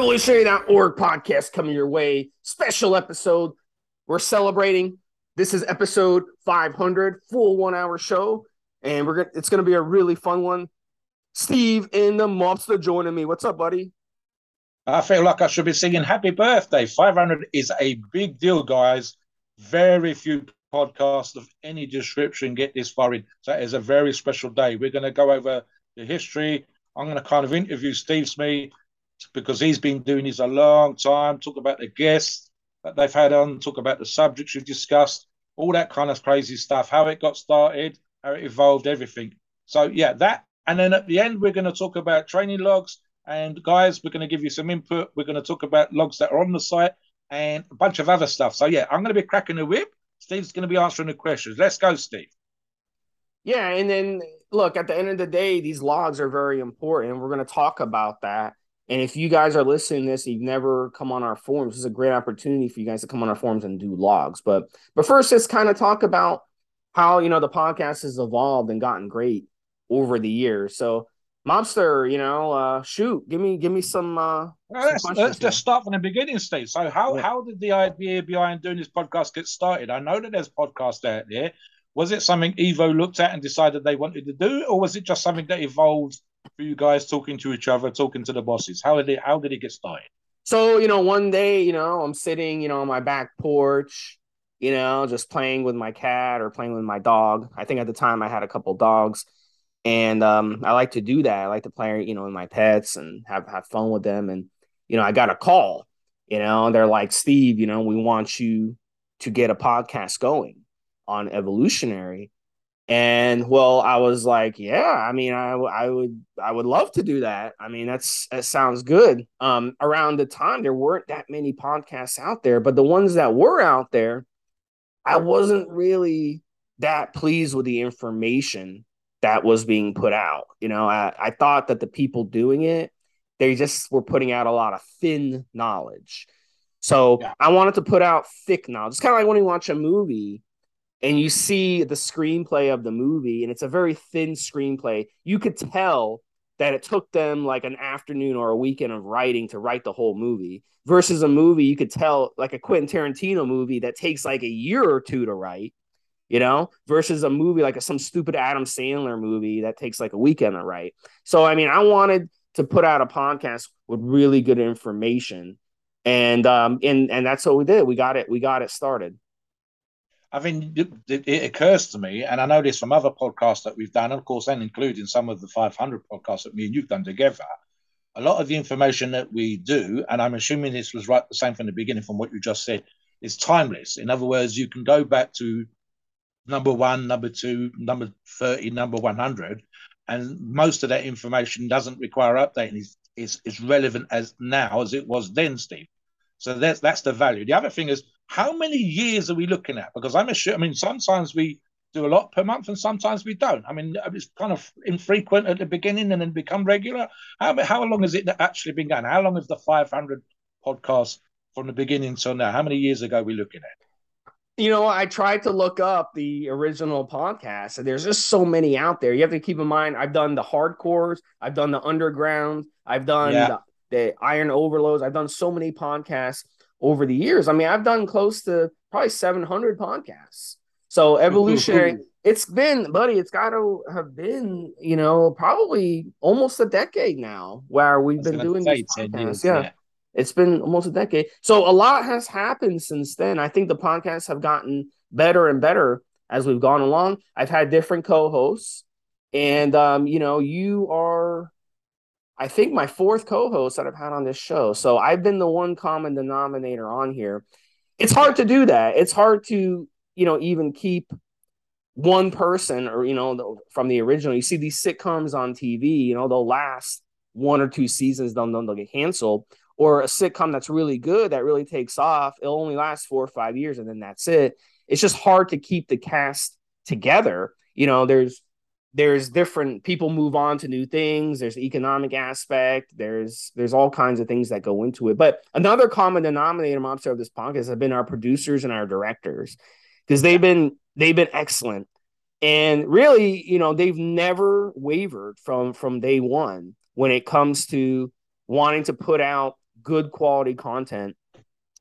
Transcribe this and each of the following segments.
Evolutionary.org podcast coming your way. Special episode. We're celebrating. This is episode 500, full one hour show. And we're gonna it's gonna be a really fun one. Steve in the mobster joining me. What's up, buddy? I feel like I should be singing happy birthday. 500 is a big deal, guys. Very few podcasts of any description get this far in. So it is a very special day. We're going to go over the history. I'm going to kind of interview Steve Smee because he's been doing this a long time, talk about the guests that they've had on, talk about the subjects we've discussed, all that kind of crazy stuff, how it got started, how it evolved, everything. So, yeah, that. And then at the end, we're going to talk about training logs. And guys, we're going to give you some input. We're going to talk about logs that are on the site and a bunch of other stuff. So, yeah, I'm going to be cracking the whip. Steve's going to be answering the questions. Let's go, Steve. Yeah. And then look, at the end of the day, these logs are very important. We're going to talk about that. And if you guys are listening to this, you've never come on our forums, this is a great opportunity for you guys to come on our forums and do logs. But but first, let's kind of talk about how you know the podcast has evolved and gotten great over the years. So Mobster, you know, uh, shoot, give me give me some. Uh, well, let's, let's just start from the beginning, Steve. So how yeah. how did the idea behind doing this podcast get started? I know that there's podcasts out there. Was it something Evo looked at and decided they wanted to do, or was it just something that evolved for you guys talking to each other, talking to the bosses? How did it how did it get started? So, you know, one day, you know, I'm sitting, you know, on my back porch, you know, just playing with my cat or playing with my dog. I think at the time I had a couple dogs. And um, I like to do that. I like to play, you know, with my pets and have have fun with them. And, you know, I got a call, you know, and they're like, Steve, you know, we want you to get a podcast going on evolutionary and well, I was like, yeah, I mean, I, I would, I would love to do that. I mean, that's, that sounds good. Um, around the time there weren't that many podcasts out there, but the ones that were out there, I wasn't really that pleased with the information that was being put out. You know, I, I thought that the people doing it, they just were putting out a lot of thin knowledge. So yeah. I wanted to put out thick knowledge. It's kind of like when you watch a movie and you see the screenplay of the movie and it's a very thin screenplay you could tell that it took them like an afternoon or a weekend of writing to write the whole movie versus a movie you could tell like a Quentin Tarantino movie that takes like a year or two to write you know versus a movie like a, some stupid Adam Sandler movie that takes like a weekend to write. So i mean i wanted to put out a podcast with really good information and um and and that's what we did. We got it we got it started I mean, it, it, occurs to me, and I know this from other podcasts that we've done, of course, and including some of the 500 podcasts that me and you've done together. A lot of the information that we do, and I'm assuming this was right the same from the beginning from what you just said, is timeless. In other words, you can go back to number one, number two, number 30, number 100, and most of that information doesn't require updating. It's, it's, it's relevant as now as it was then, Steve. So that's that's the value. The other thing is how many years are we looking at? Because I'm sure. I mean, sometimes we do a lot per month, and sometimes we don't. I mean, it's kind of infrequent at the beginning, and then become regular. How how long has it actually been going? How long is the 500 podcast from the beginning till now? How many years ago are we looking at? You know, I tried to look up the original podcast, and there's just so many out there. You have to keep in mind, I've done the hardcores, I've done the underground, I've done yeah. the, the iron overloads, I've done so many podcasts over the years. I mean, I've done close to probably 700 podcasts. So evolutionary, it's been, buddy, it's got to have been, you know, probably almost a decade now where we've been doing these podcasts. Yeah. yeah. It's been almost a decade. So a lot has happened since then. I think the podcasts have gotten better and better as we've gone along. I've had different co-hosts and um, you know, you are I think my fourth co-host that I've had on this show. So I've been the one common denominator on here. It's hard to do that. It's hard to, you know, even keep one person or you know from the original. You see these sitcoms on TV, you know, they'll last one or two seasons, then they'll, they'll get canceled. Or a sitcom that's really good that really takes off, it'll only last four or five years and then that's it. It's just hard to keep the cast together. You know, there's there's different people move on to new things there's economic aspect there's there's all kinds of things that go into it but another common denominator Mobster of this podcast have been our producers and our directors because they've been they've been excellent and really you know they've never wavered from from day one when it comes to wanting to put out good quality content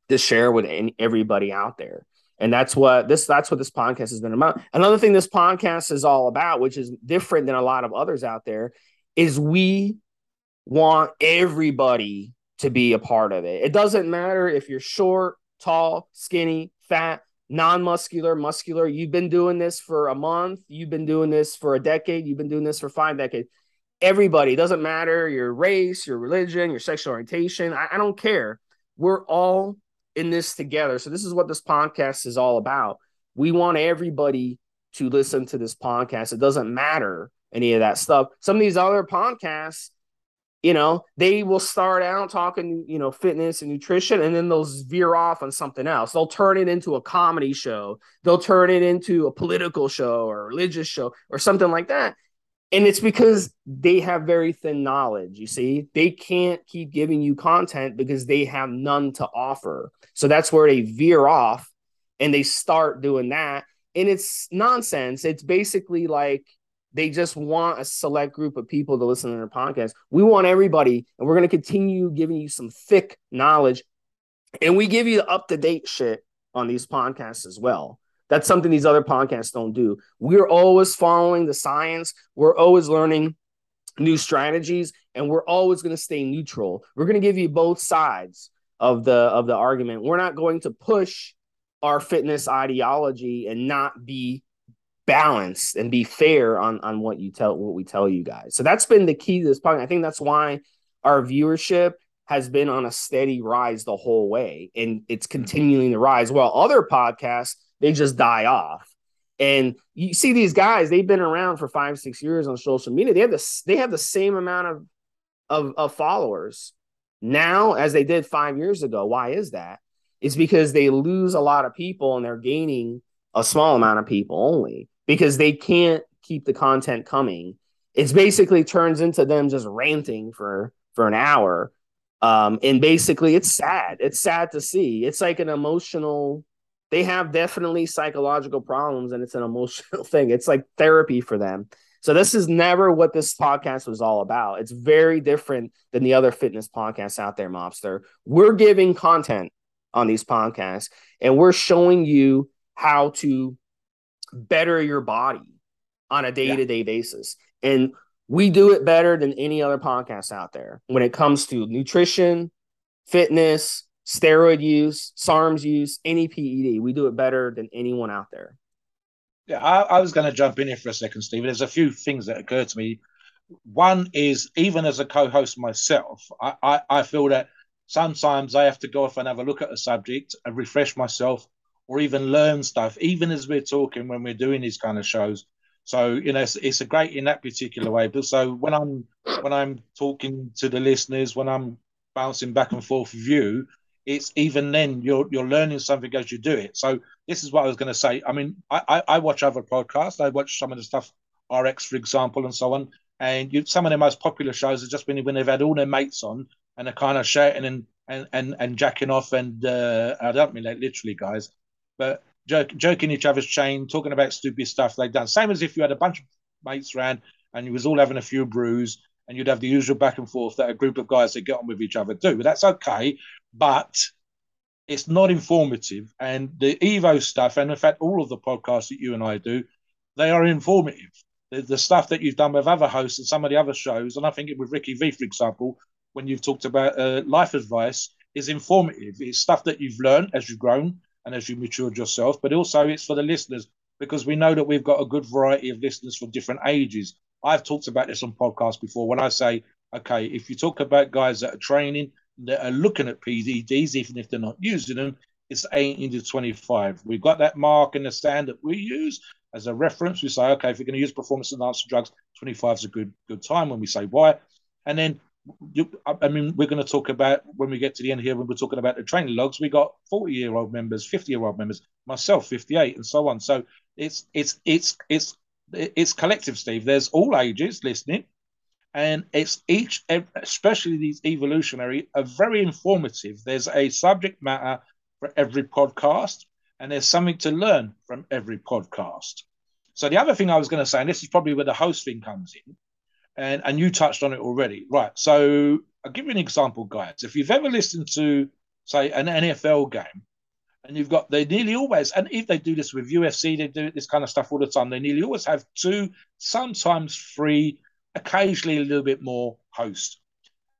to share with everybody out there. And that's what this that's what this podcast has been about. Another thing this podcast is all about, which is different than a lot of others out there, is we want everybody to be a part of it. It doesn't matter if you're short, tall, skinny, fat, non-muscular, muscular. You've been doing this for a month, you've been doing this for a decade, you've been doing this for five decades. Everybody, doesn't matter your race, your religion, your sexual orientation. I, I don't care. We're all in this together. So this is what this podcast is all about. We want everybody to listen to this podcast. It doesn't matter any of that stuff. Some of these other podcasts, you know, they will start out talking, you know, fitness and nutrition, and then they'll veer off on something else. They'll turn it into a comedy show. They'll turn it into a political show or a religious show or something like that. And it's because they have very thin knowledge. You see, they can't keep giving you content because they have none to offer. So that's where they veer off and they start doing that. And it's nonsense. It's basically like they just want a select group of people to listen to their podcast. We want everybody, and we're going to continue giving you some thick knowledge. And we give you up to date shit on these podcasts as well. That's something these other podcasts don't do. We're always following the science, we're always learning new strategies, and we're always going to stay neutral. We're going to give you both sides of the of the argument. We're not going to push our fitness ideology and not be balanced and be fair on on what you tell what we tell you guys. So that's been the key to this podcast. I think that's why our viewership has been on a steady rise the whole way and it's continuing to rise while other podcasts they just die off. And you see these guys, they've been around for five, six years on social media. They have the they have the same amount of, of, of followers now as they did five years ago. Why is that? It's because they lose a lot of people and they're gaining a small amount of people only because they can't keep the content coming. It's basically turns into them just ranting for for an hour. Um, and basically it's sad. It's sad to see. It's like an emotional they have definitely psychological problems and it's an emotional thing. It's like therapy for them. So this is never what this podcast was all about. It's very different than the other fitness podcasts out there, Mobster. We're giving content on these podcasts and we're showing you how to better your body on a day-to-day yeah. basis. And we do it better than any other podcast out there when it comes to nutrition, fitness, steroid use, SARMs use, any PED. We do it better than anyone out there. Yeah, I, I was going to jump in here for a second, Stephen. There's a few things that occur to me. One is, even as a co-host myself, I, I, I feel that sometimes I have to go off and have a look at a subject and refresh myself or even learn stuff, even as we're talking when we're doing these kind of shows. So you know, it's, it's a great in that particular way. But so when I'm when I'm talking to the listeners, when I'm bouncing back and forth with you, it's even then you're you're learning something as you do it. So this is what I was going to say. I mean, I, I, I watch other podcasts. I watch some of the stuff RX, for example, and so on. And you, some of the most popular shows have just been when they've had all their mates on and they're kind of shouting and and and, and jacking off. And uh, I don't mean like literally, guys, but joke, joking each other's chain, talking about stupid stuff they've done. Same as if you had a bunch of mates around and you was all having a few brews and you'd have the usual back and forth that a group of guys that get on with each other do. But that's okay. But it's not informative. And the Evo stuff, and in fact, all of the podcasts that you and I do, they are informative. The, the stuff that you've done with other hosts and some of the other shows, and I think with Ricky V, for example, when you've talked about uh, life advice, is informative. It's stuff that you've learned as you've grown and as you matured yourself, but also it's for the listeners because we know that we've got a good variety of listeners from different ages. I've talked about this on podcasts before when I say, okay, if you talk about guys that are training, that are looking at PEDs, even if they're not using them, it's 18 to 25. We've got that mark in the stand that we use as a reference. We say, okay, if you're going to use performance enhancing drugs, 25 is a good good time when we say why. And then, I mean, we're going to talk about when we get to the end here, when we're talking about the training logs, we got 40 year old members, 50 year old members, myself, 58, and so on. So it's it's it's it's it's collective, Steve. There's all ages listening and it's each, especially these evolutionary, are very informative. There's a subject matter for every podcast, and there's something to learn from every podcast. So the other thing I was going to say, and this is probably where the host thing comes in, and and you touched on it already, right? So I'll give you an example, guys. If you've ever listened to, say, an NFL game, and you've got they nearly always, and if they do this with UFC, they do this kind of stuff all the time. They nearly always have two, sometimes three, occasionally a little bit more host.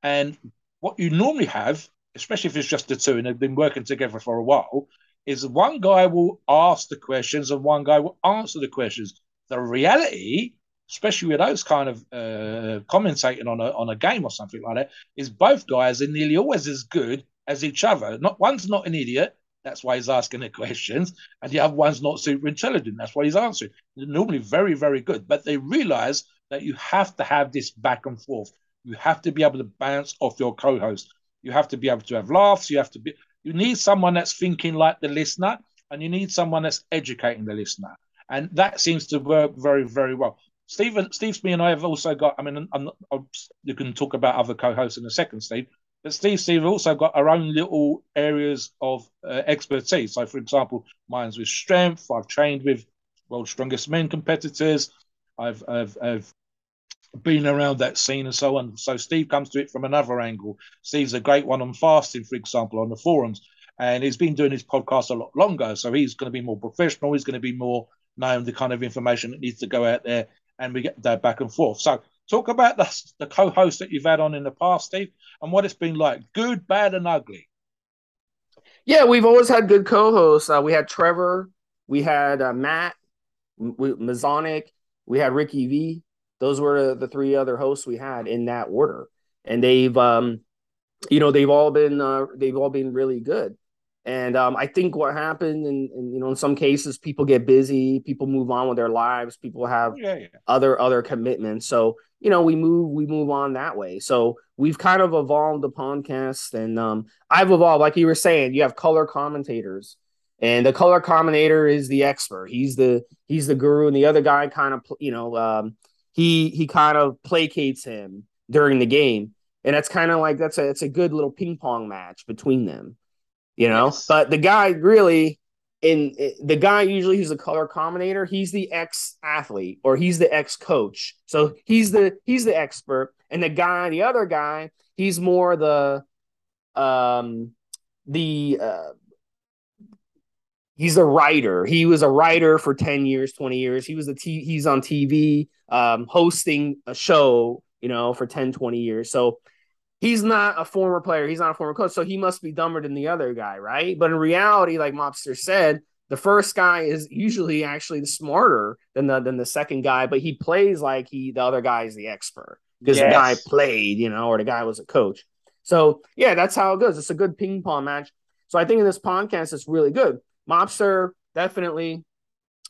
And what you normally have, especially if it's just the two and they've been working together for a while, is one guy will ask the questions and one guy will answer the questions. The reality especially with those kind of uh, commentating on a on a game or something like that, is both guys are nearly always as good as each other. Not one's not an idiot. That's why he's asking the questions, and the other one's not super intelligent. That's why he's answering. They're normally very, very good, but they realize that you have to have this back and forth. You have to be able to bounce off your co-host. You have to be able to have laughs. You have to be. You need someone that's thinking like the listener, and you need someone that's educating the listener, and that seems to work very, very well. Stephen, Steve, me and I have also got. I mean, I'm, I'm, you can talk about other co-hosts in a second, Steve. But Steve, Steve also got our own little areas of uh, expertise. So, for example, mine's with strength. I've trained with world's strongest men competitors. I've, I've, I've been around that scene and so on. So Steve comes to it from another angle. Steve's a great one on fasting, for example, on the forums, and he's been doing his podcast a lot longer. So he's going to be more professional. He's going to be more knowing the kind of information that needs to go out there and we get that back and forth. So talk about the, the co-host that you've had on in the past, Steve, and what it's been like, good, bad, and ugly. Yeah, we've always had good co-hosts. Uh, we had Trevor, we had uh, Matt, Mazonic, we had Ricky V. Those were the, the, three other hosts we had in that order, and they've, um, you know, they've all been uh, they've all been really good. And um, I think what happened, and you know, in some cases, people get busy, people move on with their lives, people have yeah, yeah. other other commitments. So you know, we move we move on that way. So we've kind of evolved the podcast, and um, I've evolved, like you were saying. You have color commentators, and the color commentator is the expert. He's the he's the guru, and the other guy kind of you know um, he he kind of placates him during the game, and that's kind of like that's a it's a good little ping pong match between them you know. Yes. But the guy really, in the guy usually who's the color commentator, he's the ex athlete or he's the ex coach, so he's the he's the expert, and the guy, the other guy, he's more the um the uh he's a writer. He was a writer for 10 years, 20 years. He was a t- he's on TV um hosting a show, you know, for 10, 20 years. So he's not a former player, he's not a former coach, so he must be dumber than the other guy, right? But in reality, like Mobster said, the first guy is usually actually the smarter than the than the second guy, but he plays like he the other guy is the expert because yes. the guy played, you know, or the guy was a coach. So yeah, that's how it goes. It's a good ping pong match. So I think in this podcast, it's really good. Mobster definitely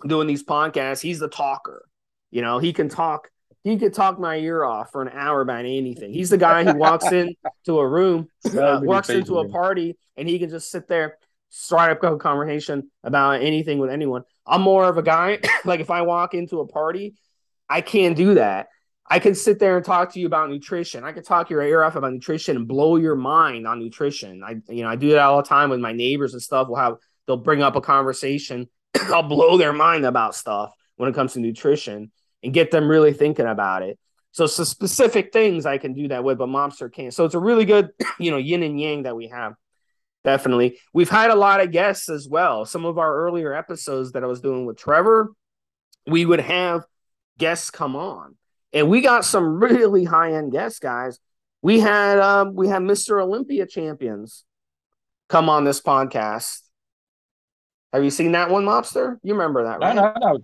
doing these podcasts. He's the talker. You know, he can talk he could talk my ear off for an hour about anything. He's the guy who walks into a room, uh, walks into a party, and he can just sit there, start up a conversation about anything with anyone. I'm more of a guy, like if I walk into a party, I can't do that. I can sit there and talk to you about nutrition. I can talk your ear off about nutrition and blow your mind on nutrition. I, you know, I do that all the time with my neighbors and stuff. We'll have they'll bring up a conversation. I'll blow their mind about stuff when it comes to nutrition and get them really thinking about it. So, so specific things I can do that with, but Mobster can't. So it's a really good, you know, yin and yang that we have. Definitely. We've had a lot of guests as well. Some of our earlier episodes that I was doing with Trevor, we would have guests come on. And we got some really high-end guests, guys. We had um, we had Mr. Olympia champions come on this podcast. Have you seen that one, Mobster? You remember that, right? No, no, no.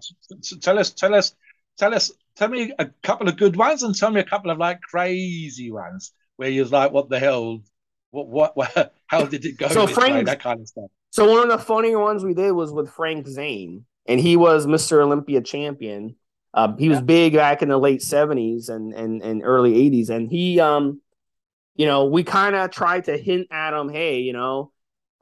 Tell us, tell us tell us, tell me a couple of good ones and tell me a couple of like crazy ones where you're like, what the hell? What, what, what how did it go? So Frank, way? that kind of stuff. So one of the funnier ones we did was with Frank Zane, and he was Mr. Olympia champion. Uh, he was big back in the late seventies and, and and early eighties, and he, um, you know, we kind of tried to hint at him, hey, you know,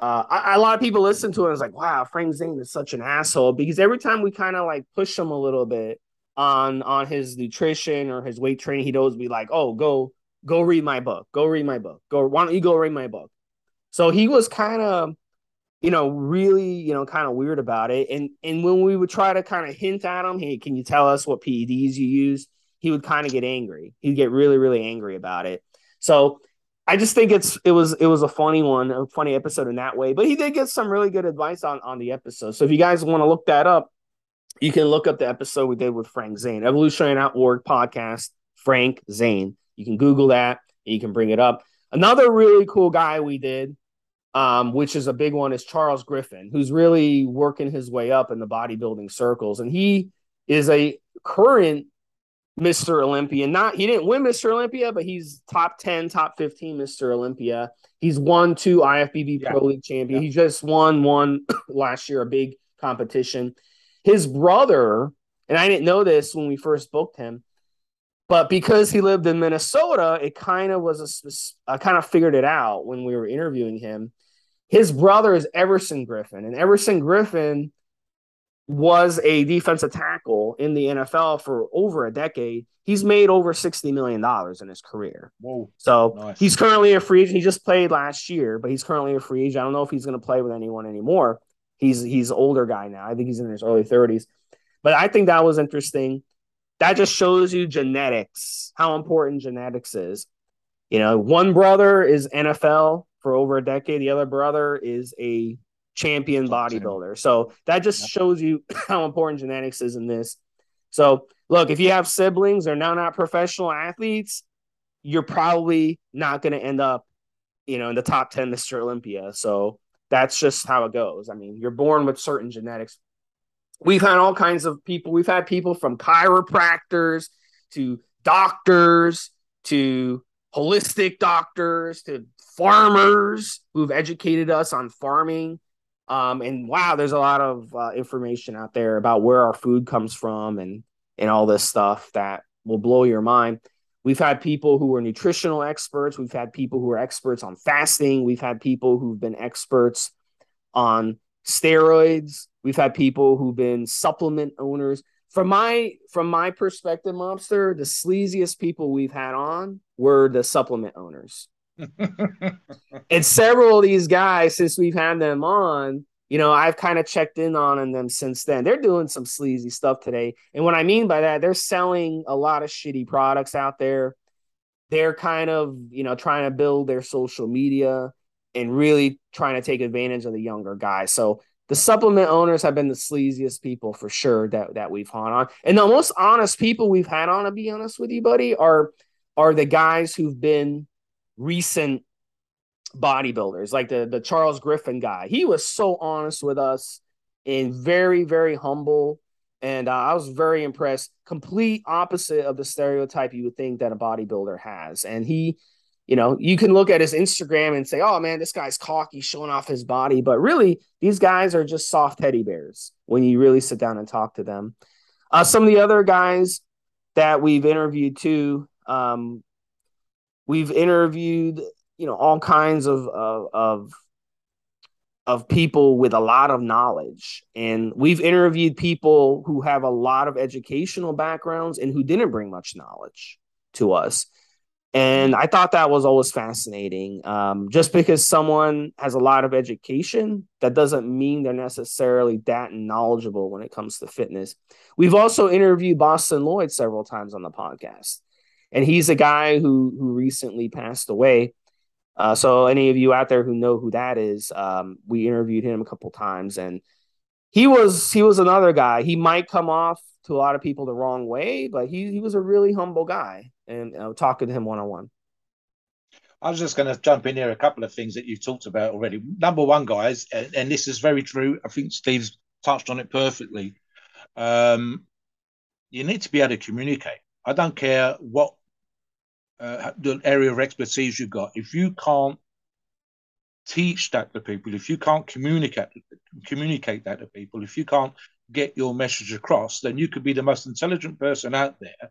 uh, I, a lot of people listen to it and it's like, wow, Frank Zane is such an asshole because every time we kind of like push him a little bit, on on his nutrition or his weight training, he'd always be like, "Oh, go go read my book. Go read my book. Go why don't you go read my book?" So he was kind of you know really you know kind of weird about it and and when we would try to kind of hint at him hey can you tell us what ped's you use he would kind of get angry he'd get really really angry about it so I just think it's it was it was a funny one, a funny episode in that way. But he did get some really good advice on on the episode. So if you guys want to look that up, you can look up the episode we did with Frank Zane, Evolutionary.org podcast, Frank Zane. You can Google that you can bring it up. Another really cool guy we did, um, which is a big one, is Charles Griffen, who's really working his way up in the bodybuilding circles. And he is a current Mr. Olympia. Not he didn't win Mr. Olympia, but he's top 10, top 15 Mr. Olympia. He's won two IFBB yeah. Pro League champion. Yeah. He just won one last year, a big competition. His brother, and I didn't know this when we first booked him, but because he lived in Minnesota, it kind of was a I kind of figured it out when we were interviewing him. His brother is Everson Griffen, and Everson Griffen was a defensive tackle in the NFL for over a decade. He's made over $60 million in his career. Whoa. So nice. he's currently a free agent. He just played last year, but he's currently a free agent. I don't know if he's going to play with anyone anymore. He's he's older guy now. I think he's in his early 30s. But I think that was interesting. That just shows you genetics, how important genetics is. You know, one brother is NFL for over a decade, the other brother is a champion bodybuilder. So that just shows you how important genetics is in this. So look, if you have siblings, they're now not professional athletes, you're probably not going to end up, you know, in the top 10 Mr. Olympia. So that's just how it goes. I mean, you're born with certain genetics. We've had all kinds of people. We've had people from chiropractors to doctors to holistic doctors to farmers who've educated us on farming um, and wow, there's a lot of uh, information out there about where our food comes from and and all this stuff that will blow your mind. We've had people who are nutritional experts. We've had people who are experts on fasting. We've had people who've been experts on steroids. We've had people who've been supplement owners. From my from my perspective, Mobster, the sleaziest people we've had on were the supplement owners and several of these guys, since we've had them on, you know, I've kind of checked in on them since then. They're doing some sleazy stuff today. And what I mean by that, they're selling a lot of shitty products out there. They're kind of, you know, trying to build their social media and really trying to take advantage of the younger guys. So the supplement owners have been the sleaziest people for sure that that we've had on. And the most honest people we've had on, to be honest with you, buddy, are are the guys who've been recent bodybuilders, like the the Charles Griffen guy. He was so honest with us and very very humble, and uh, I was very impressed. Complete opposite of the stereotype you would think that a bodybuilder has, and he. You know, you can look at his Instagram and say, "Oh man, this guy's cocky, showing off his body," but really, these guys are just soft teddy bears when you really sit down and talk to them. Uh, some of the other guys that we've interviewed too, um, We've interviewed, you know, all kinds of of of, of people with a lot of knowledge, and we've interviewed people who have a lot of educational backgrounds and who didn't bring much knowledge to us. And I thought that was always fascinating. Um, just because someone has a lot of education, that doesn't mean they're necessarily that knowledgeable when it comes to fitness. We've also interviewed Boston Loyd several times on the podcast and he's a guy who who recently passed away. Uh, so any of you out there who know who that is, um, we interviewed him a couple times, and he was he was another guy. He might come off to a lot of people the wrong way, but he he was a really humble guy, and uh, talking to him one on one. I was just going to jump in here a couple of things that you've talked about already. Number one, guys, and, and this is very true. I think Steve's touched on it perfectly. Um, you need to be able to communicate. I don't care what uh, the area of expertise you've got, if you can't teach that to people, if you can't communicate communicate that to people, if you can't get your message across, then you could be the most intelligent person out there.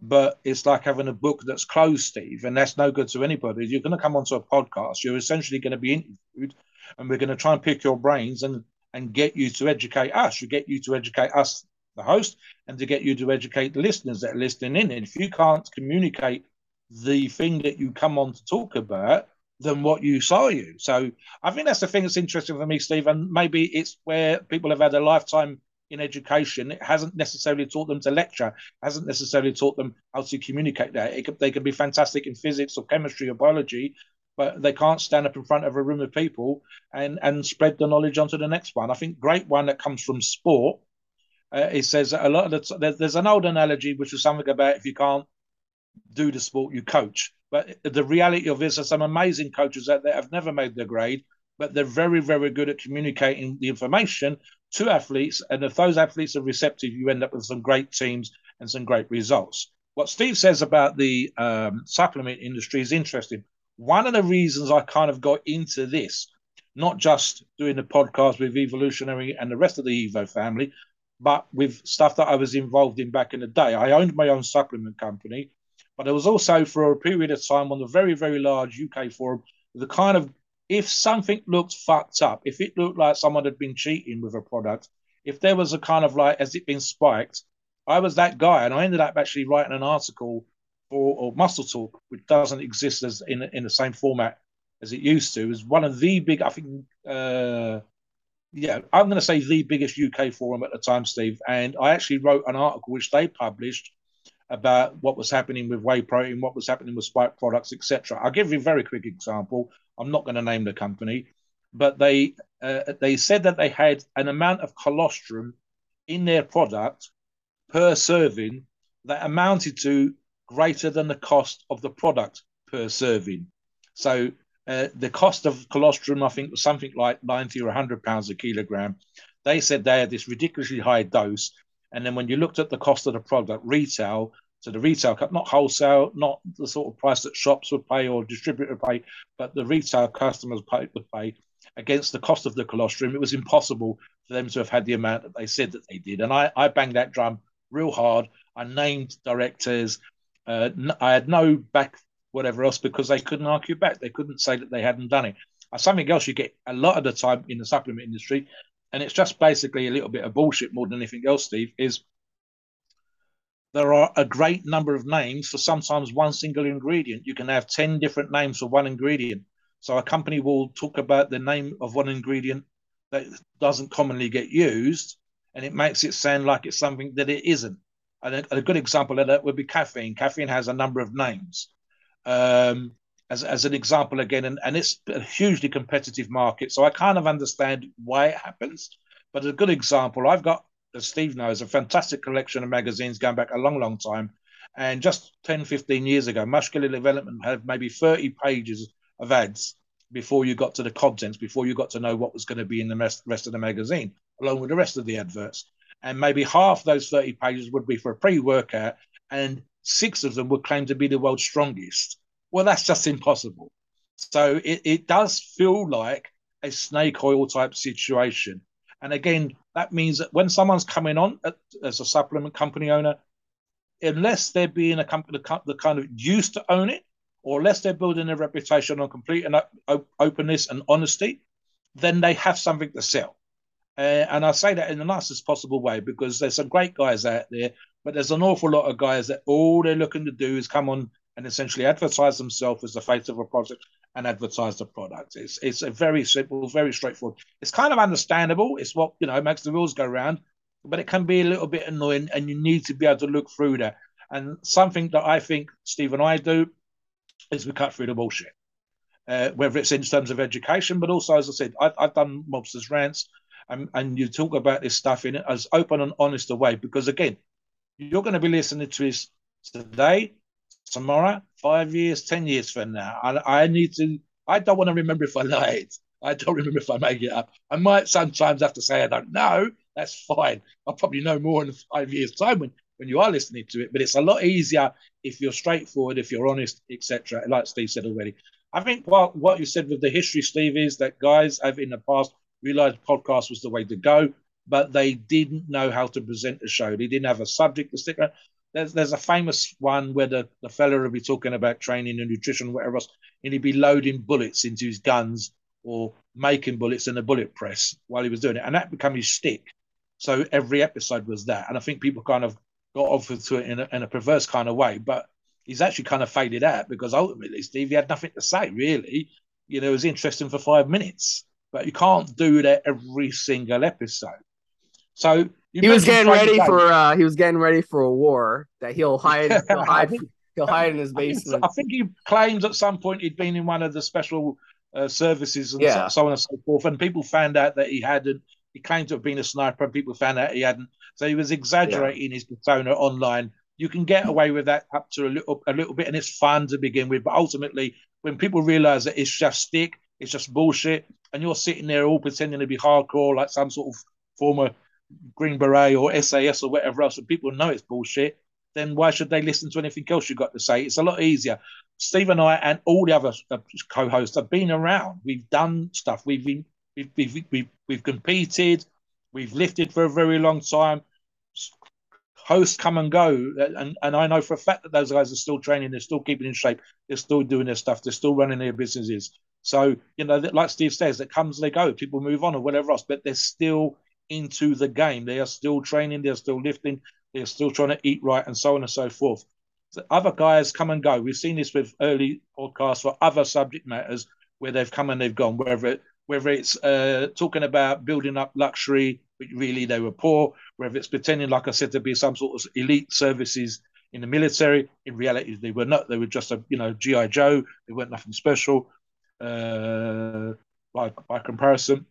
But it's like having a book that's closed, Steve, and that's no good to anybody. You're going to come onto a podcast, you're essentially going to be interviewed, and we're going to try and pick your brains and and get you to educate us. You get you to educate us, the host, and to get you to educate the listeners that are listening in. And if you can't communicate the thing that you come on to talk about than what you saw you. So I think that's the thing that's interesting for me, Steve. And maybe it's where people have had a lifetime in education. It hasn't necessarily taught them to lecture, hasn't necessarily taught them how to communicate that. Could, they can be fantastic in physics or chemistry or biology, but they can't stand up in front of a room of people and, and spread the knowledge onto the next one. I think great one that comes from sport. Uh, it says a lot of the, there's, there's an old analogy which is something about if you can't do the sport, you coach. But the reality of this are some amazing coaches out there have never made their grade, but they're very, very good at communicating the information to athletes. And if those athletes are receptive, you end up with some great teams and some great results. What Steve says about the um, supplement industry is interesting. One of the reasons I kind of got into this, not just doing the podcast with Evolutionary and the rest of the Evo family, but with stuff that I was involved in back in the day. I owned my own supplement company, but I was also for a period of time on the very, very large UK forum, the kind of if something looked fucked up, if it looked like someone had been cheating with a product, if there was a kind of like, has it been spiked? I was that guy, and I ended up actually writing an article for or Muscle Talk, which doesn't exist as in in the same format as it used to. Is one of the big, I think, uh, yeah, I'm going to say the biggest UK forum at the time, Steve. And I actually wrote an article which they published about what was happening with whey protein, what was happening with spike products, etc. I'll give you a very quick example. I'm not going to name the company, but they uh, they said that they had an amount of colostrum in their product per serving that amounted to greater than the cost of the product per serving. So uh, the cost of colostrum, I think, was something like 90 or 100 pounds a kilogram. They said they had this ridiculously high dose. And then when you looked at the cost of the product retail, so the retail cup, not wholesale, not the sort of price that shops would pay or distributor pay, but the retail customers pay, would pay against the cost of the colostrum. It was impossible for them to have had the amount that they said that they did. And I, I banged that drum real hard. I named directors. Uh, I had no back whatever else because they couldn't argue back. They couldn't say that they hadn't done it. Uh, something else you get a lot of the time in the supplement industry, and it's just basically a little bit of bullshit more than anything else, Steve, is there are a great number of names for sometimes one single ingredient. You can have 10 different names for one ingredient. So a company will talk about the name of one ingredient that doesn't commonly get used, and it makes it sound like it's something that it isn't. And a, good example of that would be caffeine. Caffeine has a number of names. Um, as, as an example again, and, and it's a hugely competitive market. So I kind of understand why it happens. But a good example, I've got as Steve knows, a fantastic collection of magazines going back a long, long time. And just 10, 15 years ago, Muscular Development had maybe 30 pages of ads before you got to the contents, before you got to know what was going to be in the rest, rest of the magazine, along with the rest of the adverts. And maybe half those 30 pages would be for a pre workout, and six of them would claim to be the world's strongest. Well, that's just impossible. So it, it does feel like a snake oil type situation. And again, that means that when someone's coming on as a supplement company owner, unless they're being a company that kind of used to own it, or unless they're building a reputation on complete and openness and honesty, then they have something to sell. Uh, and I say that in the nicest possible way because there's some great guys out there, but there's an awful lot of guys that all they're looking to do is come on and essentially advertise themselves as the face of a project and advertise the product. It's it's a very simple, very straightforward. It's kind of understandable. It's what you know makes the wheels go round, but it can be a little bit annoying, and you need to be able to look through that. And something that I think Steve and I do is we cut through the bullshit. Uh, whether it's in terms of education, but also, as I said, I've, I've done mobsters rants, and, and you talk about this stuff in as open and honest a way because again, you're going to be listening to this today tomorrow, five years, ten years from now. I, I need to. I don't want to remember if I lied. I don't remember if I made it up. I might sometimes have to say I don't know. That's fine. I'll probably know more in five years' time when, when you are listening to it. But it's a lot easier if you're straightforward, if you're honest, etc. Like Steve said already. I think what what you said with the history, Steve, is that guys have in the past realized podcast was the way to go, but they didn't know how to present the show. They didn't have a subject to stick around there's there's a famous one where the, the fella would be talking about training and nutrition, whatever else, and he'd be loading bullets into his guns or making bullets in a bullet press while he was doing it. And that became his stick. So every episode was that. And I think people kind of got off to it in a, in a perverse kind of way. But he's actually kind of faded out because ultimately, Steve, he had nothing to say, really. You know, it was interesting for five minutes. But you can't do that every single episode. So he was getting ready for uh, he was getting ready for a war that he'll hide he'll hide he'll hide in his basement. I think, I think he claims at some point he'd been in one of the special uh, services and yeah. so, so on and so forth, and people found out that he hadn't. He claimed to have been a sniper, and people found out he hadn't. So he was exaggerating yeah. his persona online. You can get away with that up to a little, a little bit, and it's fun to begin with. But ultimately, when people realise that it's just stick, it's just bullshit, and you're sitting there all pretending to be hardcore, like some sort of former Green Beret or SAS or whatever else, and people know it's bullshit, then why should they listen to anything else you've got to say? It's a lot easier. Steve and I and all the other uh, co-hosts have been around. We've done stuff. We've been, we've, we've, we've, we've competed. We've lifted for a very long time. Hosts come and go, and, and I know for a fact that those guys are still training. They're still keeping in shape. They're still doing their stuff. They're still running their businesses. So you know, like Steve says, that comes they go. People move on or whatever else, but they're still into the game. They are still training. They're still lifting. They're still trying to eat right, and so on and so forth other guys come and go. We've seen this with early podcasts for other subject matters where they've come and they've gone. Whether it, whether it's uh, talking about building up luxury, but really they were poor. Whether it's pretending, like I said, to be some sort of elite services in the military. In reality, they were not. They were just a you know GI Joe. They weren't nothing special. Uh, by by comparison,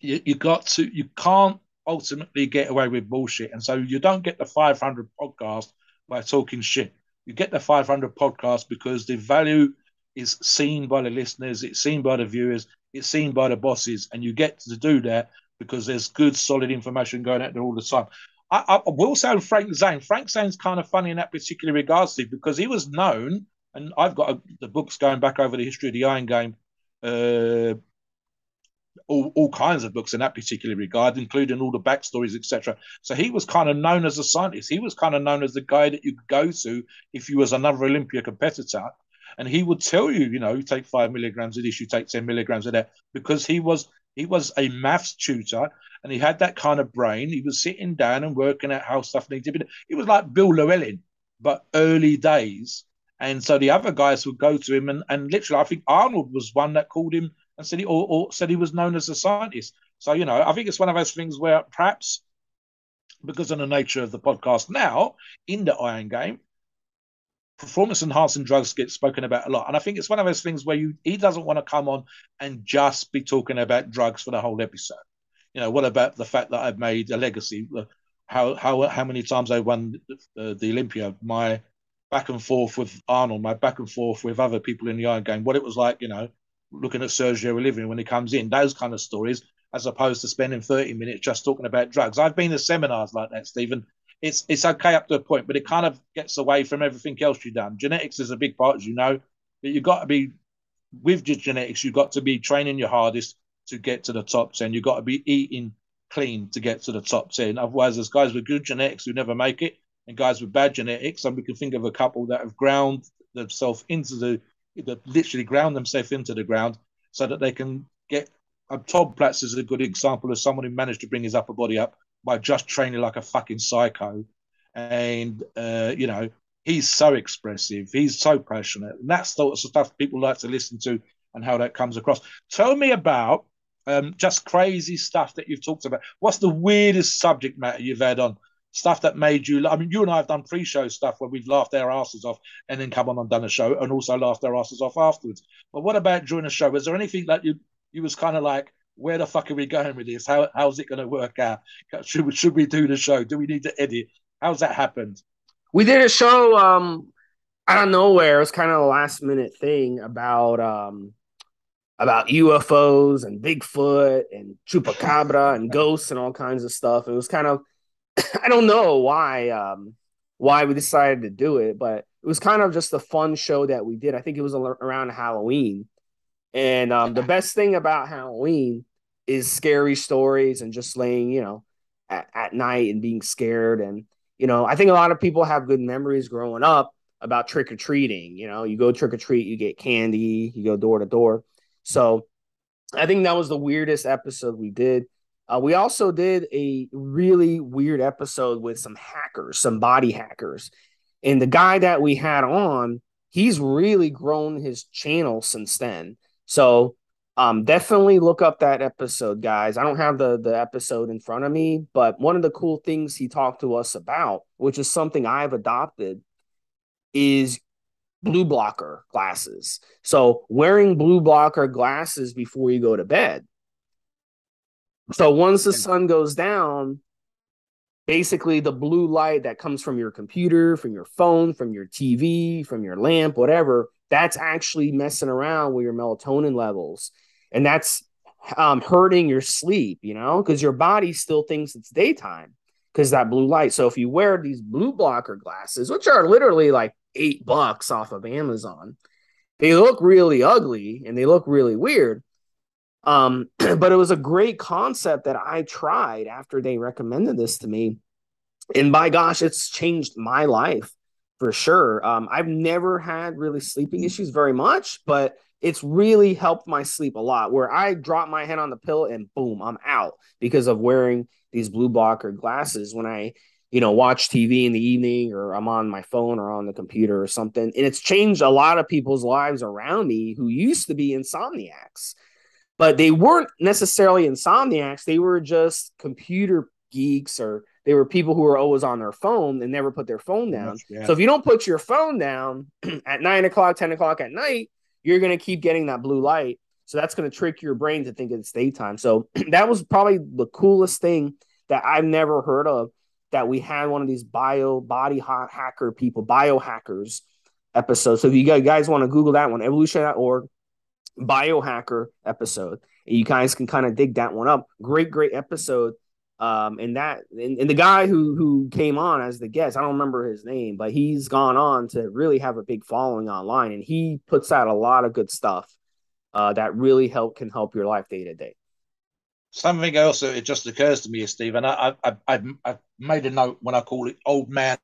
you, you got to you can't ultimately get away with bullshit, and so you don't get the 500 podcast by talking shit you get the 500 podcast because the value is seen by the listeners, it's seen by the viewers, it's seen by the bosses, and you get to do that because there's good, solid information going out there all the time. I, I will say Frank Zane. Frank Zane's kind of funny in that particular regard, Steve, because he was known, and I've got a, the books going back over the history of the Iron Game uh, all, all kinds of books in that particular regard, including all the backstories, etc. So he was kind of known as a scientist. He was kind of known as the guy that you could go to if you was another Olympia competitor. And he would tell you, you know, you take five milligrams of this, you take 10 milligrams of that, because he was he was a maths tutor and he had that kind of brain. He was sitting down and working out how stuff needed to be. It was like Bill Llewellyn, but early days. And so the other guys would go to him, and, and literally, I think Arnold was one that called him and said he or, or said he was known as a scientist. So you know, I think it's one of those things where perhaps because of the nature of the podcast now in the Iron Game, performance enhancing drugs get spoken about a lot. And I think it's one of those things where you he doesn't want to come on and just be talking about drugs for the whole episode. You know, what about the fact that I've made a legacy? How how how many times I won the, the Olympia? My back and forth with Arnold, my back and forth with other people in the Iron Game, what it was like, you know, looking at Sergio Oliva when he comes in, those kind of stories, as opposed to spending 30 minutes just talking about drugs. I've been to seminars like that, Stephen. It's it's okay up to a point, but it kind of gets away from everything else you've done. Genetics is a big part, as you know, but you've got to be with your genetics, you've got to be training your hardest to get to the top 10. You've got to be eating clean to get to the top 10. Otherwise, there's guys with good genetics who never make it, and guys with bad genetics. And we can think of a couple that have ground themselves into the that literally ground themselves into the ground so that they can get. Uh, Tom Platz is a good example of someone who managed to bring his upper body up by just training like a fucking psycho, and uh, you know he's so expressive, he's so passionate, and that's the sort of stuff people like to listen to and how that comes across. Tell me about um, just crazy stuff that you've talked about. What's the weirdest subject matter you've had on? Stuff that made you. I mean, you and I have done pre-show stuff where we've laughed our asses off and then come on and done a show and also laughed our asses off afterwards. But what about during a show? Was there anything that you you was kind of like, where the fuck are we going with this? How how's it going to work out? Should we, should we do the show? Do we need to edit? How's that happened? We did a show um out of nowhere. It was kind of a last minute thing about um about UFOs and Bigfoot and chupacabra and ghosts and all kinds of stuff. It was kind of I don't know why um, why we decided to do it, but it was kind of just a fun show that we did. I think it was around Halloween, and um, the best thing about Halloween is scary stories and just laying, you know, at, at night and being scared. And you know, I think a lot of people have good memories growing up about trick or treating. You know, you go trick or treat, you get candy, you go door to door. So I think that was the weirdest episode we did. Uh, we also did a really weird episode with some hackers, some body hackers. And the guy that we had on, he's really grown his channel since then. So um, definitely look up that episode, guys. I don't have the the episode in front of me, but one of the cool things he talked to us about, which is something I've adopted, is blue blocker glasses. So wearing blue blocker glasses before you go to bed. So once the sun goes down, basically the blue light that comes from your computer, from your phone, from your TV, from your lamp, whatever, that's actually messing around with your melatonin levels. And that's um, hurting your sleep, you know, because your body still thinks it's daytime because that blue light. So if you wear these blue blocker glasses, which are literally like eight bucks off of Amazon. They look really ugly and they look really weird. Um, but it was a great concept that I tried after they recommended this to me. And by gosh, it's changed my life for sure. Um, I've never had really sleeping issues very much, but it's really helped my sleep a lot. Where I drop my head on the pillow and boom, I'm out because of wearing these blue blocker glasses when I you know, watch TV in the evening or I'm on my phone or on the computer or something. And it's changed a lot of people's lives around me who used to be insomniacs, but they weren't necessarily insomniacs. They were just computer geeks or they were people who were always on their phone and never put their phone down. Yeah. So if you don't put your phone down at nine o'clock, 10 o'clock at night, you're going to keep getting that blue light. So that's going to trick your brain to think it's daytime. So that was probably the coolest thing that I've never heard of that we had one of these bio body hacker people, biohackers episodes. So if you guys want to Google that one, evolution.org biohacker episode, you guys can kind of dig that one up. Great, great episode. Um, and that and, and the guy who who came on as the guest, I don't remember his name, but he's gone on to really have a big following online, and he puts out a lot of good stuff uh, that really help can help your life day to day. Something else that it just occurs to me, Stephen. I, I, I, I've made a note when I call it old man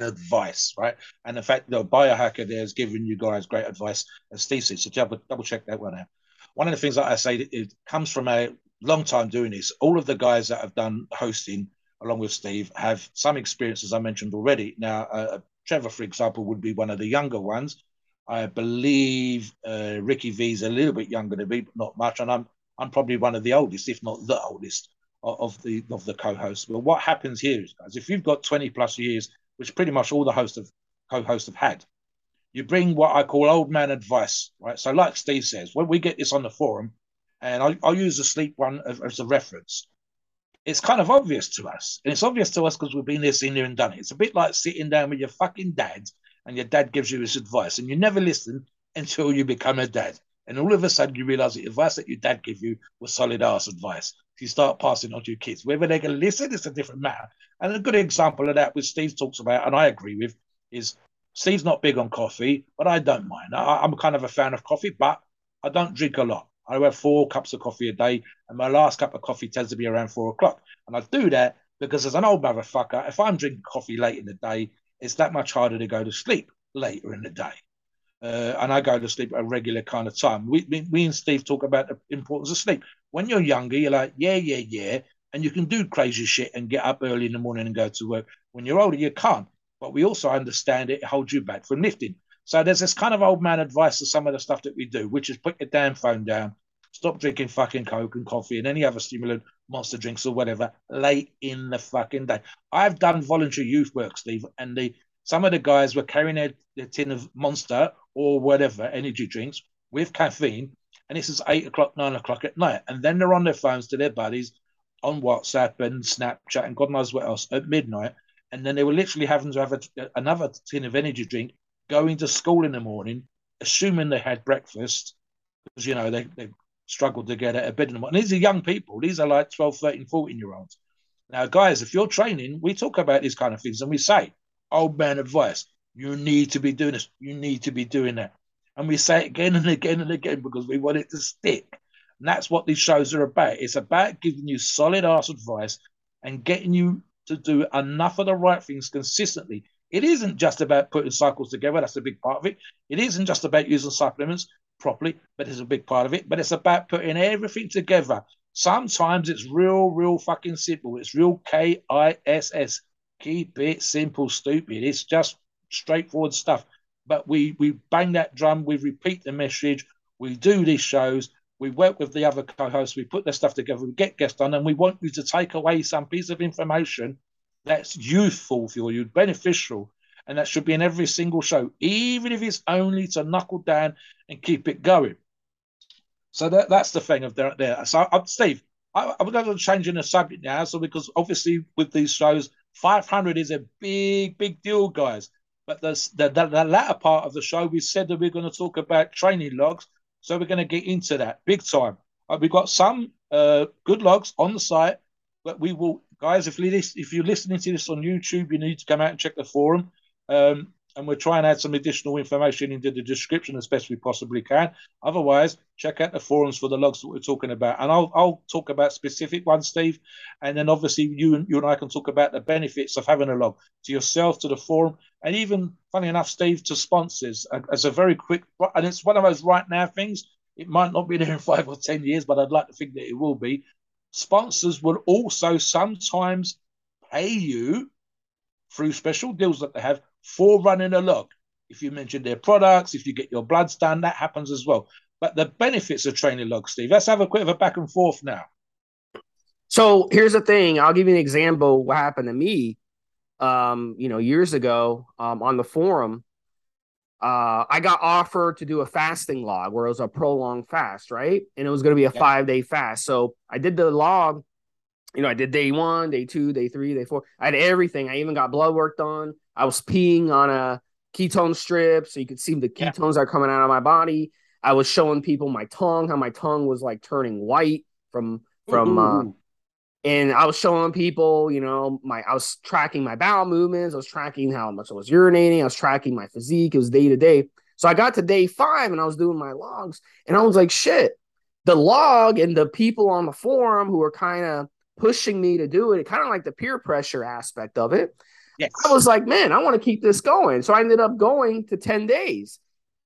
advice, right? And in fact, the biohacker there is giving you guys great advice, as said. So double, double check that one out. One of the things that I say it comes from a long time doing this. All of the guys that have done hosting along with Steve have some experience, as I mentioned already. Now, uh, Trevor, for example, would be one of the younger ones. I believe uh, Ricky V is a little bit younger than me, but not much. And I'm I'm probably one of the oldest, if not the oldest, of the of the co-hosts. But what happens here is, guys, if you've got 20 plus years, which pretty much all the hosts of co-hosts have had, you bring what I call old man advice, right? So, like Steve says, when we get this on the forum, and I, will use the sleep one as, as, a reference, it's kind of obvious to us, and it's obvious to us because we've been there, seen there, and done it. It's a bit like sitting down with your fucking dad, and your dad gives you his advice, and you never listen until you become a dad. And all of a sudden, you realize the advice that your dad gave you was solid ass advice. You start passing on to your kids. Whether they can listen is a different matter. And a good example of that, which Steve talks about, and I agree with, is Steve's not big on coffee, but I don't mind. I, am kind of a fan of coffee, but I don't drink a lot. I have four cups of coffee a day, and my last cup of coffee tends to be around four o'clock. And I do that because, as an old motherfucker, if I'm drinking coffee late in the day, it's that much harder to go to sleep later in the day uh, and I go to sleep at a regular kind of time. We, we, we and Steve talk about the importance of sleep. When you're younger, you're like, yeah, yeah, yeah, and you can do crazy shit and get up early in the morning and go to work. When you're older, you can't. But we also understand it holds you back from lifting. So there's this kind of old man advice to some of the stuff that we do, which is put your damn phone down, stop drinking fucking Coke and coffee and any other stimulant, monster drinks or whatever, late in the fucking day. I've done voluntary youth work, Steve, and the some of the guys were carrying a, a tin of Monster or whatever energy drinks with caffeine, and this is eight o'clock, nine o'clock at night, and then they're on their phones to their buddies on WhatsApp and Snapchat and God knows what else at midnight, and then they were literally having to have a, another tin of energy drink, going to school in the morning, assuming they had breakfast, because you know they they struggled to get out of bed in the morning. And these are young people; these are like 12, 13, 14 year olds. Now, guys, if you're training, we talk about these kind of things, and we say old man advice. You need to be doing this. You need to be doing that. And we say it again and again and again because we want it to stick. And that's what these shows are about. It's about giving you solid ass advice and getting you to do enough of the right things consistently. It isn't just about putting cycles together, that's a big part of it. It isn't just about using supplements properly, but it's a big part of it. But it's about putting everything together. Sometimes it's real, real fucking simple. It's real K I S S. Keep it simple, stupid. It's just straightforward stuff. But we we bang that drum, we repeat the message, we do these shows, we work with the other co-hosts, we put their stuff together, we get guests on, and we want you to take away some piece of information that's useful for you, beneficial, and that should be in every single show, even if it's only to knuckle down and keep it going. So that, that's the thing of there. there. So, uh, Steve, I, I'm going to change in the subject now. So, because obviously with these shows, 500 is a big, big deal, guys. But the, the, the latter part of the show, we said that we're going to talk about training logs. So we're going to get into that big time. Uh, we've got some uh, good logs on the site, but we will, guys, if, if you're listening to this on YouTube, you need to come out and check the forum. Um, and we'll try and add some additional information into the description as best we possibly can. Otherwise, check out the forums for the logs that we're talking about, and I'll I'll talk about specific ones, Steve, and then obviously you and you and I can talk about the benefits of having a log to yourself, to the forum, and even funny enough, Steve, to sponsors as a very quick. And it's one of those right now things. It might not be there in five or ten years, but I'd like to think that it will be. Sponsors will also sometimes pay you through special deals that they have for running a log. If you mention their products, if you get your bloods done, that happens as well. But the benefits of training log, Steve. Let's have a quick of a back and forth now. So here's the thing. I'll give you an example. What happened to me, um, you know, years ago um, on the forum. Uh, I got offered to do a fasting log where it was a prolonged fast, right? And it was going to be a yeah. five day fast. So I did the log you know, I did day one, day two, day three, day four. I had everything. I even got blood work done. I was peeing on a ketone strip so you could see the ketones yeah. are coming out of my body. I was showing people my tongue, how my tongue was like turning white from from uh and I was showing people, you know, my I was tracking my bowel movements, I was tracking how much I was urinating, I was tracking my physique, it was day to day. So I got to day five and I was doing my logs, and I was like, shit, the log and the people on the forum who were kind of pushing me to do it, kind of like the peer pressure aspect of it. Yes. I was like, man, I want to keep this going. So I ended up going to 10 days.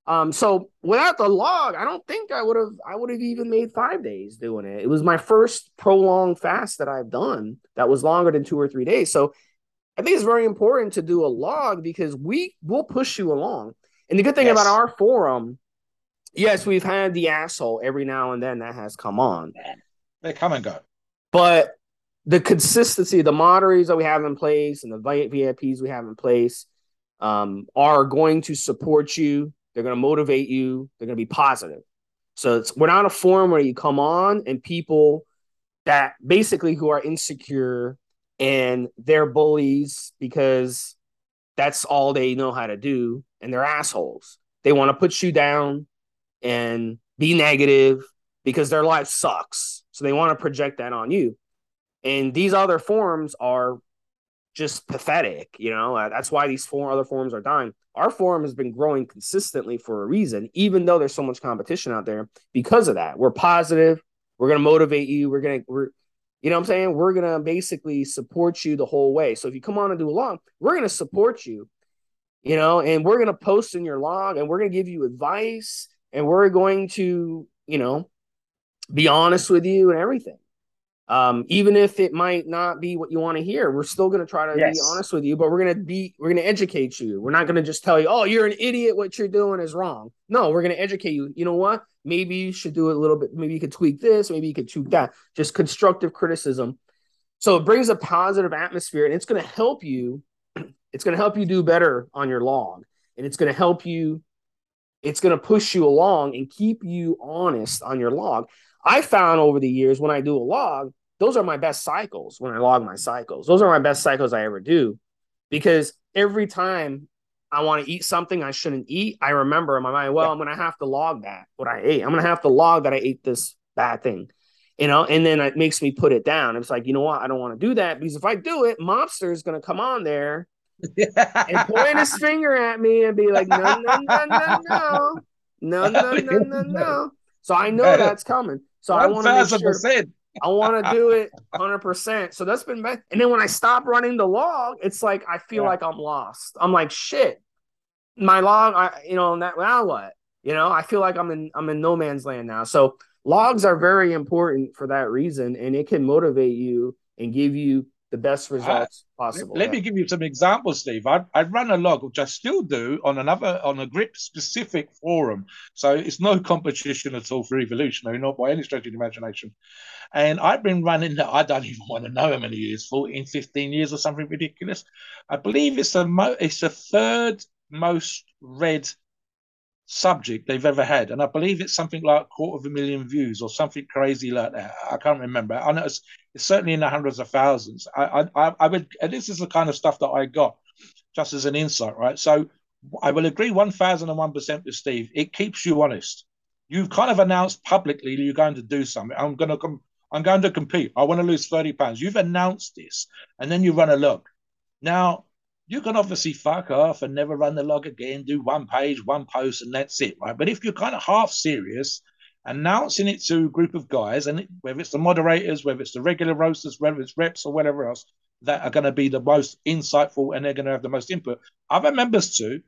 Um, so without the log, I don't think I would have I would have even made five days doing it. It was my first prolonged fast that I've done that was longer than two or three days. So I think it's very important to do a log because we will push you along. And the good thing yes. about our forum, yes, we've had the asshole every now and then that has come on. They come and go. But the consistency, the moderators that we have in place and the VIPs we have in place um, are going to support you. They're going to motivate you. They're going to be positive. So we're not a forum where you come on and people that basically who are insecure and they're bullies because that's all they know how to do and they're assholes. They want to put you down and be negative because their life sucks. So they want to project that on you. And these other forms are just pathetic. You know, uh, that's why these four other forms are dying. Our forum has been growing consistently for a reason, even though there's so much competition out there. Because of that, we're positive. We're gonna motivate you. We're gonna we're you know what I'm saying? We're gonna basically support you the whole way. So if you come on and do a log, we're gonna support you, you know, and we're gonna post in your log and we're gonna give you advice and we're going to, you know, be honest with you and everything um, even if it might not be what you want to hear, we're still going to try to yes. be honest with you, but we're going to be, we're going to educate you. We're not going to just tell you, oh, you're an idiot. What you're doing is wrong. No, we're going to educate you. You know what? Maybe you should do it a little bit. Maybe you could tweak this. Maybe you could tweak that. Just constructive criticism. So it brings a positive atmosphere and it's going to help you. It's going to help you do better on your log and it's going to help you. It's going to push you along and keep you honest on your log. I found over the years when I do a log, those are my best cycles when I log my cycles. Those are my best cycles I ever do because every time I want to eat something I shouldn't eat, I remember in my mind, well. I'm going to have to log that, what I ate. I'm going to have to log that I ate this bad thing, you know, and then it makes me put it down. It's like, you know what? I don't want to do that because if I do it, Mobster is going to come on there and point his finger at me and be like, no, no, no, no, no, no, no, no, no, no. So I know that's coming. So I want to make sure. I want to do it 100%. So that's been bad. And then when I stop running the log, it's like I feel yeah. like I'm lost. I'm like, shit. My log, I you know, that now what? You know, I feel like I'm in I'm in no man's land now. So logs are very important for that reason and it can motivate you and give you the best results uh, possible. Let, yeah. me give you some examples, Steve. I I run a log, which I still do on another on a grip specific forum. So it's no competition at all for evolutionary, not by any stretch of the imagination. And I've been running that I don't even want to know how many years, 14, 15 years or something ridiculous. I believe it's the mo- it's the third most read subject they've ever had. And I believe it's something like a quarter of a million views or something crazy like that. I can't remember. I know it's, it's certainly in the hundreds of thousands. I, I, I would, this is the kind of stuff that I got just as an insight, right? So I will agree 1001% with Steve. It keeps you honest. You've kind of announced publicly you're going to do something. I'm going to come. I'm going to compete. I want to lose 30 pounds. You've announced this, and then you run a look. Now, you can obviously fuck off and never run the log again, do one page, one post, and that's it, right? But if you're kind of half serious, announcing it to a group of guys, and whether it's the moderators, whether it's the regular roasters, whether it's reps or whatever else, that are going to be the most insightful and they're going to have the most input. Other members too,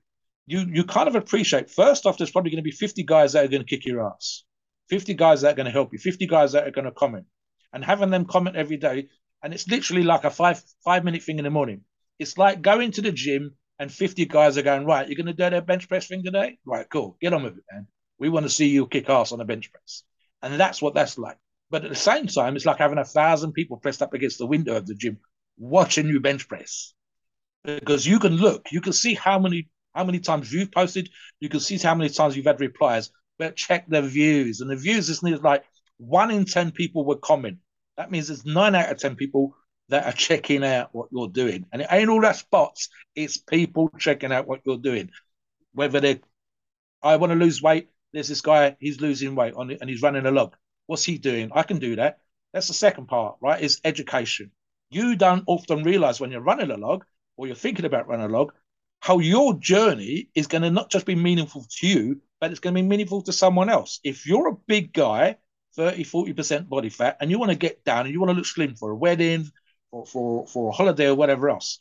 you you kind of appreciate. First off, there's probably going to be 50 guys that are going to kick your ass, 50 guys that are going to help you, 50 guys that are going to comment, and having them comment every day. And it's literally like a five five minute thing in the morning. It's like going to the gym and 50 guys are going, right, you're going to do that bench press thing today? Right, cool. Get on with it, man. We want to see you kick ass on a bench press. And that's what that's like. But at the same time, it's like having a thousand people pressed up against the window of the gym watching you bench press. Because you can look, you can see how many how many times you've posted, you can see how many times you've had replies, but check the views. And the views is like one in 10 people would comment. That means it's nine out of 10 people that are checking out what you're doing. And it ain't all that spots, it's people checking out what you're doing. Whether they I want to lose weight, there's this guy, he's losing weight on and he's running a log. What's he doing? I can do that. That's the second part, right? Is education. You don't often realize when you're running a log or you're thinking about running a log, how your journey is going to not just be meaningful to you, but it's going to be meaningful to someone else. If you're a big guy, 30, 40% body fat, and you want to get down and you want to look slim for a wedding, for, for, for a holiday or whatever else,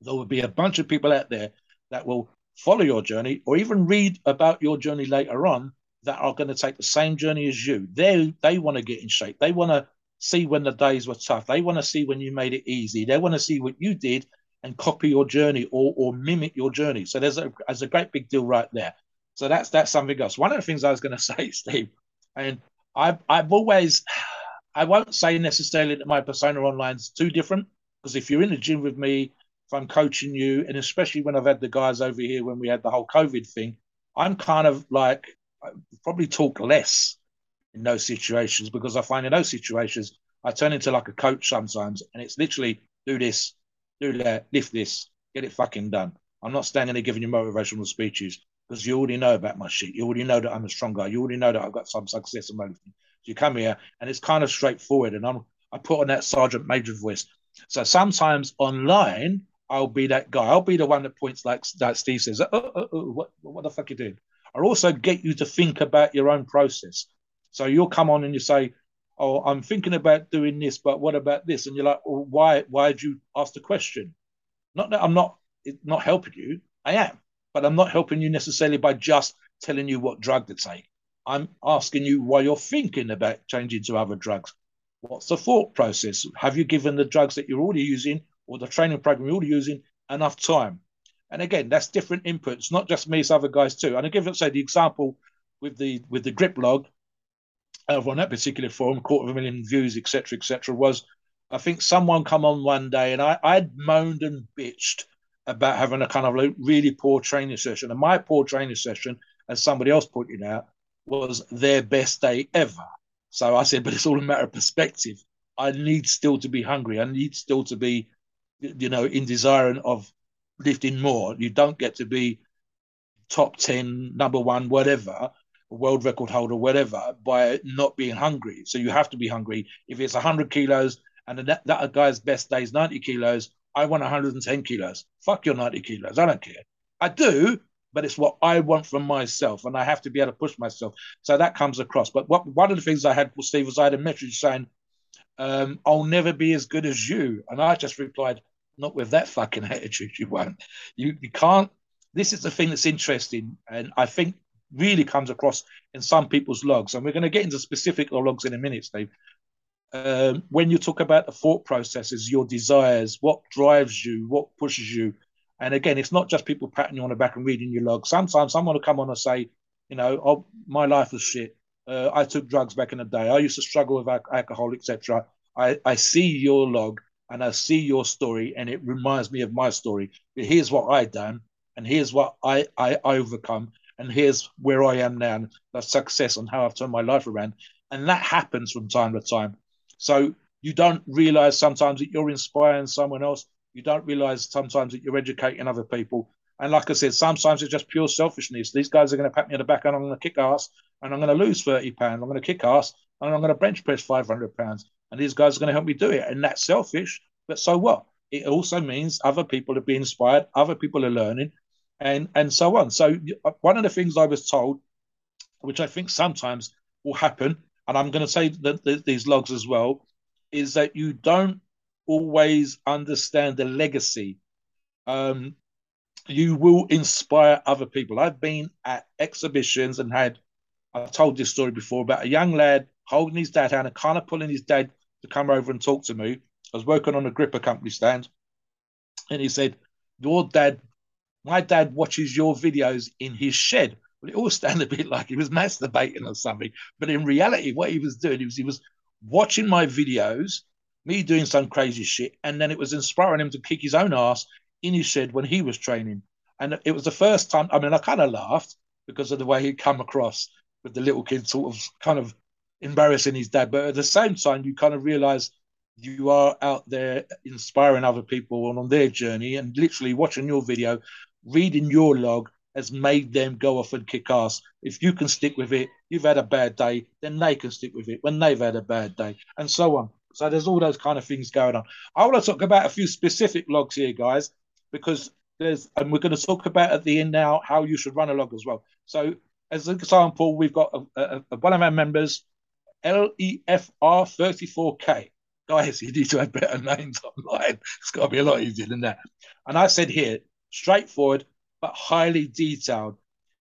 there will be a bunch of people out there that will follow your journey or even read about your journey later on that are going to take the same journey as you. They they want to get in shape. They want to see when the days were tough. They want to see when you made it easy. They want to see what you did and copy your journey or or mimic your journey. So there's a there's a great big deal right there. So that's that's something else. One of the things I was going to say, Steve, and I've I've always I won't say necessarily that my persona online is too different because if you're in the gym with me, if I'm coaching you, and especially when I've had the guys over here when we had the whole COVID thing, I'm kind of like I probably talk less in those situations because I find in those situations I turn into like a coach sometimes, and it's literally do this, do that, lift this, get it fucking done. I'm not standing there giving you motivational speeches because you already know about my shit. You already know that I'm a strong guy. You already know that I've got some success and everything you come here and it's kind of straightforward. And I'm I put on that sergeant major voice. So sometimes online I'll be that guy. I'll be the one that points like that Steve says, oh, oh, oh, what, what the fuck you doing? I'll also get you to think about your own process. So you'll come on and you say, oh, I'm thinking about doing this, but what about this? And you're like, well, why why did you ask the question? Not that I'm not not helping you. I am, but I'm not helping you necessarily by just telling you what drug to take. I'm asking you why you're thinking about changing to other drugs. What's the thought process? Have you given the drugs that you're already using or the training program you're already using enough time? And again, that's different inputs, not just me, it's other guys too. And I give, say, the example with the with the grip log over on that particular forum, quarter of a million views, etc., etc., was I think someone come on one day and I I'd moaned and bitched about having a kind of like really poor training session. And my poor training session, as somebody else pointed out, was their best day ever. So I said, but it's all a matter of perspective. I need still to be hungry. I need still to be, you know, in desiring of lifting more. You don't get to be top 10, number one, whatever, world record holder, whatever, by not being hungry. So you have to be hungry. If it's 100 kilos and that, that guy's best day is 90 kilos, I want 110 kilos. Fuck your 90 kilos. I don't care. I do, but it's what I want from myself, and I have to be able to push myself. So that comes across. But what, one of the things I had with Steve was I had a message saying, um, "I'll never be as good as you," and I just replied, "Not with that fucking attitude, you won't. You you can't." This is the thing that's interesting, and I think really comes across in some people's logs, and we're going to get into specific logs in a minute, Steve. um, when you talk about the thought processes, your desires, what drives you, what pushes you. And again, it's not just people patting you on the back and reading your log. Sometimes someone will come on and say, you know, oh, my life was shit. Uh, I took drugs back in the day. I used to struggle with alcohol, etc. I, I see your log and I see your story, and it reminds me of my story. But here's what I done, and here's what I I overcome, and here's where I am now, and the success and how I've turned my life around. And that happens from time to time. So you don't realize sometimes that you're inspiring someone else. You don't realize sometimes that you're educating other people. And like I said, sometimes it's just pure selfishness. These guys are going to pat me on the back and I'm going to kick ass and I'm going to lose 30 pounds. I'm going to kick ass and I'm going to bench press 500 pounds. And these guys are going to help me do it. And that's selfish. But so what? It also means other people are being inspired, other people are learning, and and so on. So uh, one of the things I was told, which I think sometimes will happen, and I'm going to say that these logs as well, is that you don't always understand the legacy. Um, you will inspire other people. I've been at exhibitions and had, I've told this story before about a young lad holding his dad hand and kind of pulling his dad to come over and talk to me. I was working on a gripper company stand, and he said, "Your dad, my dad watches your videos in his shed." Well, it all sounded a bit like he was masturbating or something, but in reality, what he was doing was he was watching my videos, me doing some crazy shit, and then it was inspiring him to kick his own ass in his shed when he was training. And it was the first time. I mean, I kind of laughed because of the way he'd come across with the little kid, sort of, kind of embarrassing his dad. But at the same time, you kind of realize you are out there inspiring other people on their journey and literally watching your video, reading your log has made them go off and kick ass. If you can stick with it, you've had a bad day, then they can stick with it when they've had a bad day, and so on. So there's all those kind of things going on. I want to talk about a few specific logs here, guys, because there's, and we're going to talk about at the end now how you should run a log as well. So, as an example, we've got a, a, a, one of our members, LEFR34K guys, you need to have better names online. It's got to be a lot easier than that. And I said here, straightforward, but highly detailed.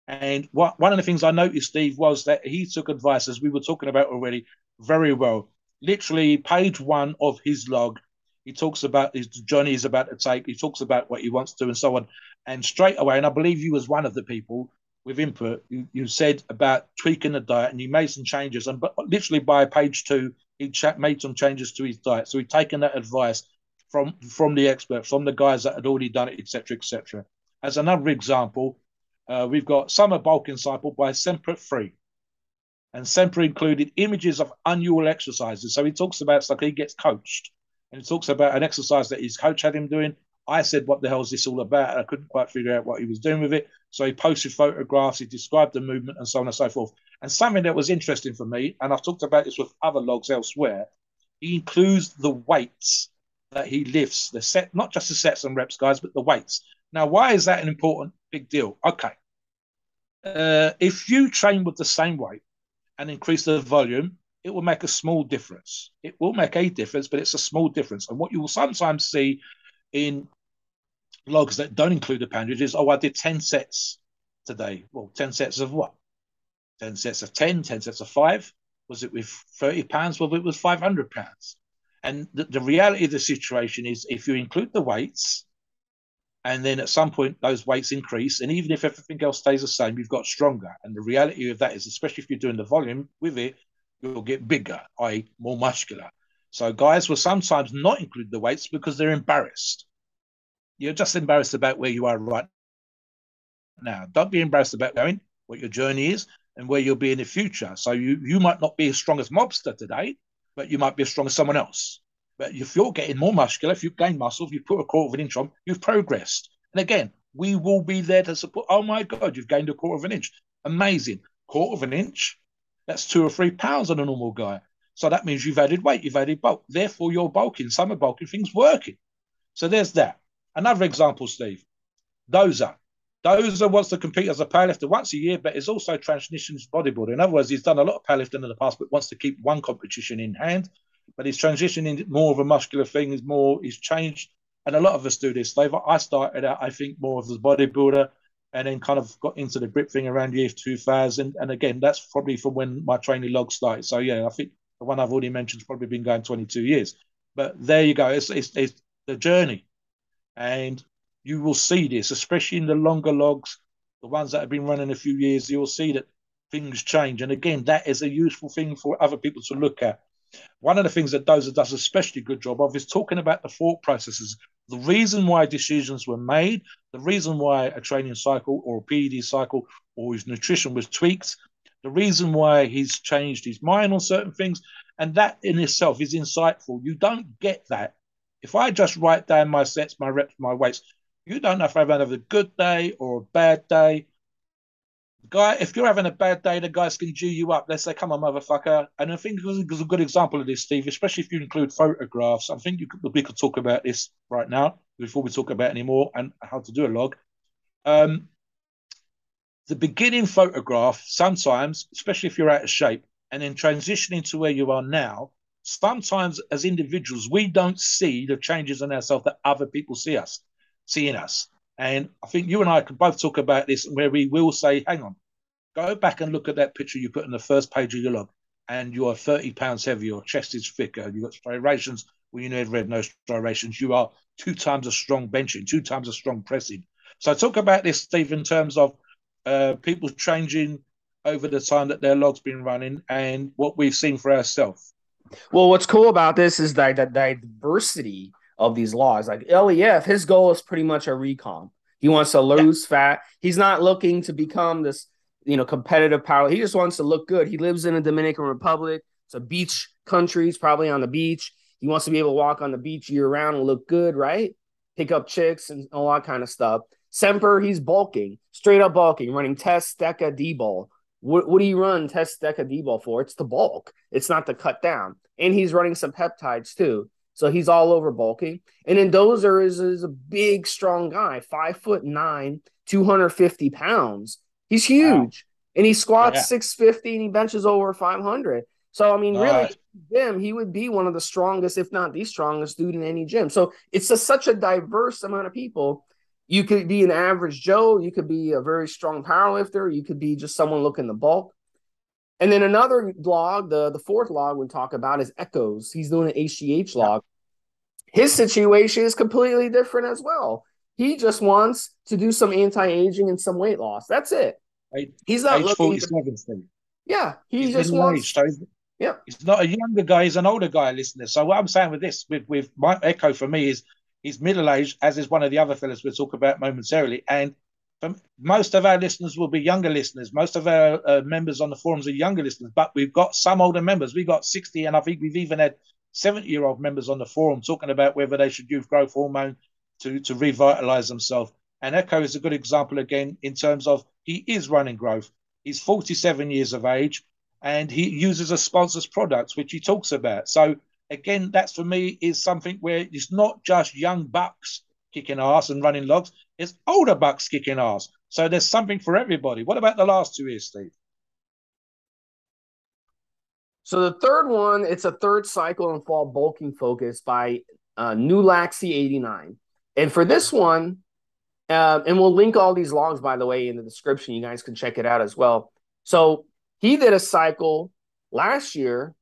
And what, one of the things I noticed, Steve, was that he took advice, as we were talking about already, very well. Literally, page one of his log, he talks about his journey is about to take, he talks about what he wants to, and so on. And straight away, and I believe you was one of the people with input, you, you said about tweaking the diet and you made some changes. And but literally by page two, he made some changes to his diet. So he'd taken that advice from from the experts, from the guys that had already done it, etc., etc. As another example, uh, we've got Summer Bulking Cycle by Sempre Free. And Sempre included images of unusual exercises. So he talks about like he gets coached. And he talks about an exercise that his coach had him doing. I said, What the hell is this all about? I couldn't quite figure out what he was doing with it. So he posted photographs, he described the movement, and so on and so forth. And something that was interesting for me, and I've talked about this with other logs elsewhere, he includes the weights that he lifts, the set, not just the sets and reps, guys, but the weights. Now, why is that an important big deal? Okay. Uh, if you train with the same weight and increase the volume, it will make a small difference. It will make a difference, but it's a small difference. And what you will sometimes see in logs that don't include the poundage is, oh, I did 10 sets today. Well, 10 sets of what? 10 sets of 10, 10 sets of five? Was it with 30 pounds? Well, it was 500 pounds. And the, the reality of the situation is if you include the weights, and then at some point those weights increase, and even if everything else stays the same, you've got stronger. And the reality of that is, especially if you're doing the volume with it, you'll get bigger, i.e., more muscular. So guys will sometimes not include the weights because they're embarrassed. You're just embarrassed about where you are right now. Don't be embarrassed about going, what your journey is, and where you'll be in the future. So you you might not be as strong as mobster today, but you might be as strong as someone else. But if you're getting more muscular, if you've gained muscle, if you put a quarter of an inch on, you've progressed. And again, we will be there to support. Oh my God, you've gained a quarter of an inch. Amazing. Quarter of an inch, that's two or three pounds on a normal guy. So that means you've added weight, you've added bulk. Therefore, you're bulking. Some are bulking, things working. So there's that. Another example, Steve. Are Dozer wants to compete as a powerlifter once a year, but is also transitions bodybuilder. In other words, he's done a lot of powerlifting in the past, but wants to keep one competition in hand. But he's transitioning more of a muscular thing. He's more. He's changed, and a lot of us do this. They've, I started out, I think, more of a bodybuilder, and then kind of got into the grip thing around year 2000. And again, that's probably from when my training log started. So yeah, I think The one I've already mentioned has probably been going 22 years. But there you go. It's, it's, it's the journey. And you will see this, especially in the longer logs, the ones that have been running a few years, you'll see that things change. And again, that is a useful thing for other people to look at. One of the things that Dozer does especially good job of is talking about the thought processes, the reason why decisions were made, the reason why a training cycle or a PED cycle or his nutrition was tweaked, the reason why he's changed his mind on certain things. And that in itself is insightful. You don't get that. If I just write down my sets, my reps, my weights, you don't know if I've had a good day or a bad day guy, if you're having a bad day, the guys can G you up. Let's say, come on, motherfucker. And I think there's a good example of this, Steve, especially if you include photographs. I think could, we could talk about this right now before we talk about any more and how to do a log. Um, the beginning photograph, sometimes, especially if you're out of shape, and then transitioning to where you are now, sometimes as individuals, we don't see the changes in ourselves that other people see us, seeing us. And I think you and I can both talk about this where we will say, hang on, go back and look at that picture you put in the first page of your log, and you are 30 pounds heavier, your chest is thicker, you've got striations where you never had no striations, you are two times as strong benching, two times as strong pressing. So talk about this, Steve, in terms of uh, people changing over the time that their log's been running and what we've seen for ourselves. Well, what's cool about this is that the diversity of these laws. Like LEF, his goal is pretty much a recon. He wants to lose yeah. fat. He's not looking to become this, you know, competitive power. He just wants to look good. He lives in the Dominican Republic. It's a beach country. He's probably on the beach. He wants to be able to walk on the beach year round and look good, right? Pick up chicks and all that kind of stuff. Semper, he's bulking, straight up bulking, running test, deca, D-bol. What, what do you run test, deca, D-bol for? It's the bulk. It's not to cut down. And he's running some peptides too. So he's all over bulking. And then Dozer is, is a big, strong guy, five foot nine, 250 pounds. He's huge. Wow. And he squats yeah. 650 and he benches over 500. So, I mean, really, right. gym, he would be one of the strongest, if not the strongest dude in any gym. So it's a, such a diverse amount of people. You could be an average Joe. You could be a very strong powerlifter. You could be just someone looking to bulk. And then another log, the, the fourth log we talk about is Echoes. He's doing an HGH log. His situation is completely different as well. He just wants to do some anti-aging and some weight loss. That's it. He's not looking. To... Yeah, he he's just wants. Age, so yeah, he's not a younger guy; he's an older guy, listener. So what I'm saying with this, with with my echo for me is he's middle aged, as is one of the other fellas we'll talk about momentarily, and most of our listeners will be younger listeners. Most of our uh, members on the forums are younger listeners, but we've got some older members. We've got 60, and I think we've even had 70 year old members on the forum talking about whether they should use growth hormone to, to revitalize themselves. And Echo is a good example again in terms of he is running growth. He's 47 years of age and he uses a sponsor's products, which he talks about. So, again, that's for me is something where it's not just young bucks kicking ass and running logs. It's older bucks kicking ass. So there's something for everybody. What about the last two years, Steve? So the third one, it's a third cycle and fall bulking focus by uh, New Laxy 89. And for this one, uh, and we'll link all these logs, by the way, in the description. You guys can check it out as well. So he did a cycle last year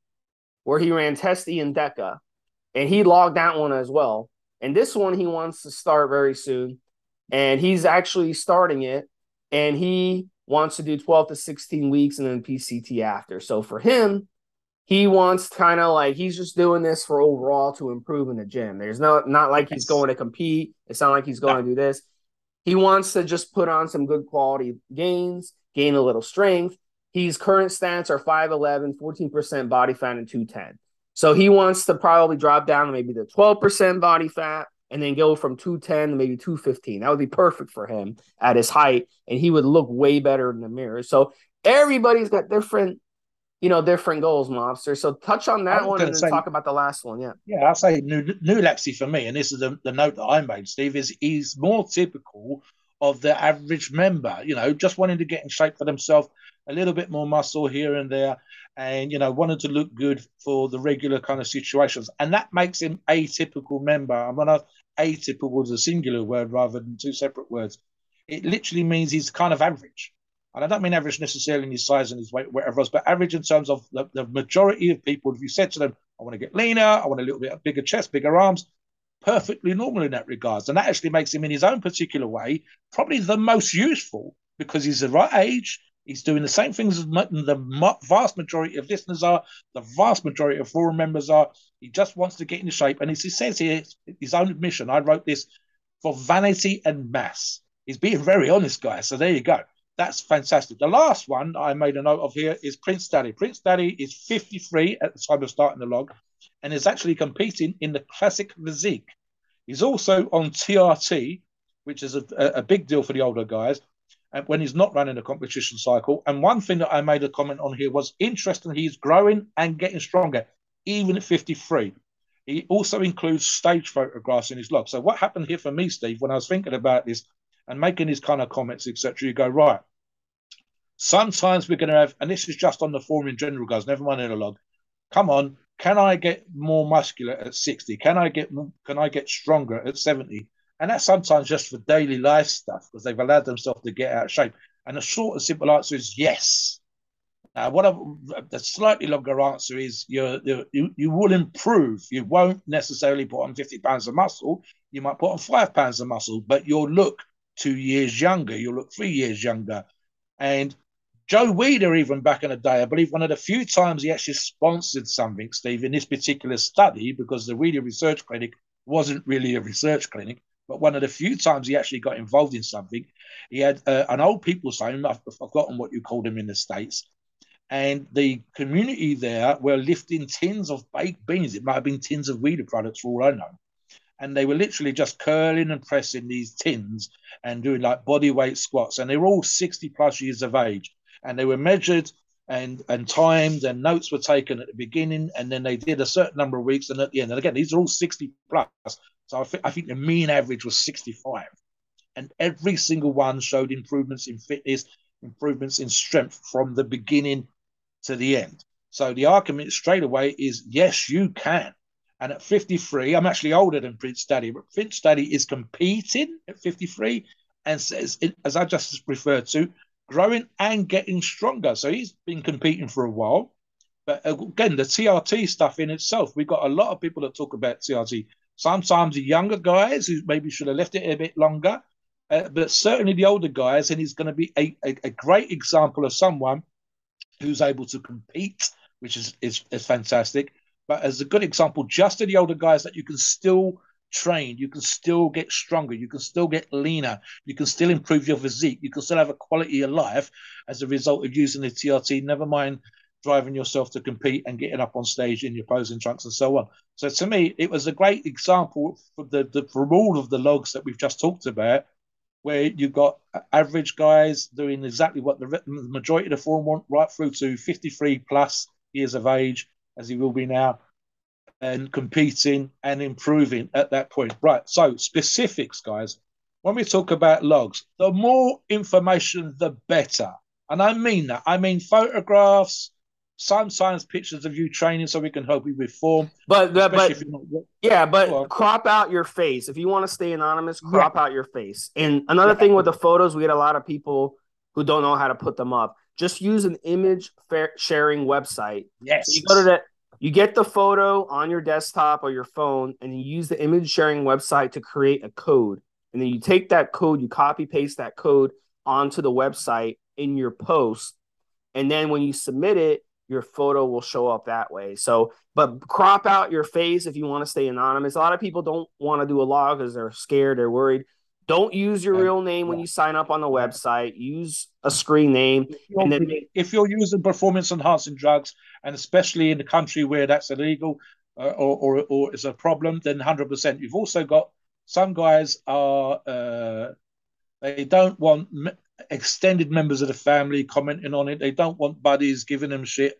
where he ran Testy and Deca, and he logged that one as well. And this one he wants to start very soon. And he's actually starting it. And he wants to do 12 to 16 weeks and then PCT after. So for him, he wants kind of like he's just doing this for overall to improve in the gym. There's no not like he's going to compete. It's not like he's going to do this. He wants to just put on some good quality gains, gain a little strength. His current stats are 5'11, 14% body fat, and 210. So he wants to probably drop down to maybe the 12% body fat and then go from 210 to maybe 215. That would be perfect for him at his height, and he would look way better in the mirror. So everybody's got different, you know, different goals, mobster. So touch on that one and say, talk about the last one. Yeah. Yeah, I'll say new, new Lexi for me, and this is the, the note that I made, Steve, is he's more typical of the average member, you know, just wanting to get in shape for themselves, a little bit more muscle here and there, and you know, wanted to look good for the regular kind of situations. And that makes him atypical member. I'm gonna atypical is a singular word rather than two separate words. It literally means he's kind of average. and I don't mean average necessarily in his size and his weight, whatever else, but average in terms of the, the majority of people, if you said to them, I want to get leaner, I want a little bit bigger chest, bigger arms, perfectly normal in that regards. And that actually makes him, in his own particular way, probably the most useful because he's the right age. He's doing the same things as the vast majority of listeners are, the vast majority of forum members are. He just wants to get into shape. And as he says here, his own admission, I wrote this for vanity and mass. He's being very honest, guys. So there you go. That's fantastic. The last one I made a note of here is Prince Daddy. Prince Daddy is 53 at the time of starting the log and is actually competing in the classic physique. He's also on TRT, which is a, a big deal for the older guys, Uh, when he's not running a competition cycle. And one thing that I made a comment on here was interesting. He's growing and getting stronger, even at 53. He also includes stage photographs in his log. So what happened here for me, Steve, when I was thinking about this and making these kind of comments, etc., you go right. Sometimes we're going to have, and this is just on the forum in general, guys. Never mind in a log. Come on, can I get more muscular at 60? Can I get can I get stronger at 70? And that's sometimes just for daily life stuff because they've allowed themselves to get out of shape. And the short and simple answer is yes. Now, what I, the slightly longer answer is you you you will improve. You won't necessarily put on 50 pounds of muscle. You might put on five pounds of muscle, but you'll look two years younger. You'll look three years younger. And Joe Weider, even back in the day, I believe one of the few times he actually sponsored something, Steve, in this particular study, because the Weider Research Clinic wasn't really a research clinic, but one of the few times he actually got involved in something, he had uh, an old people's home. I've forgotten what you called them in the States. And the community there were lifting tins of baked beans. It might have been tins of Weider products for all I know. And they were literally just curling and pressing these tins and doing like body weight squats. And they were all 60 plus years of age and they were measured and and timed and notes were taken at the beginning and then they did a certain number of weeks and at the end and again these are all 60 plus so I, th- I think the mean average was 65 and every single one showed improvements in fitness improvements in strength from the beginning to the end so the argument straight away is yes you can and at 53 i'm actually older than prince daddy but prince daddy is competing at 53 and says as i just referred to growing and getting stronger. So he's been competing for a while. But uh, again, the TRT stuff in itself, we've got a lot of people that talk about TRT. Sometimes the younger guys who maybe should have left it a bit longer, uh, but certainly the older guys, and he's going to be a, a, a, great example of someone who's able to compete, which is, is, is fantastic. But as a good example, just to the older guys that you can still train, you can still get stronger, you can still get leaner, you can still improve your physique, you can still have a quality of life as a result of using the TRT, never mind driving yourself to compete and getting up on stage in your posing trunks and so on. So to me, it was a great example for the, the from all of the logs that we've just talked about, where you've got average guys doing exactly what the, majority of the form want, right through to 53 plus years of age, as he will be now, and competing and improving at that point. Right. So, specifics, guys. When we talk about logs, the more information, the better. And I mean that. I mean photographs, sometimes pictures of you training so we can help you with form. But, uh, but, but yeah, but crop out your face. If you want to stay anonymous, crop out your face. And another yeah. thing with the photos, we get a lot of people who don't know how to put them up. Just use an image sharing website. Yes. So you go to that you get the photo on your desktop or your phone, and you use the image sharing website to create a code. And then you take that code, you copy paste that code onto the website in your post. And then when you submit it, your photo will show up that way. So, but crop out your face if you want to stay anonymous. A lot of people don't want to do a log because they're scared, they're worried. Don't use your real name when you sign up on the website. Use a screen name. If you're, then... if you're using performance enhancing drugs, and especially in the country where that's illegal uh, or, or, or is a problem, then 100%. You've also got some guys are uh, they don't want extended members of the family commenting on it. They don't want buddies giving them shit,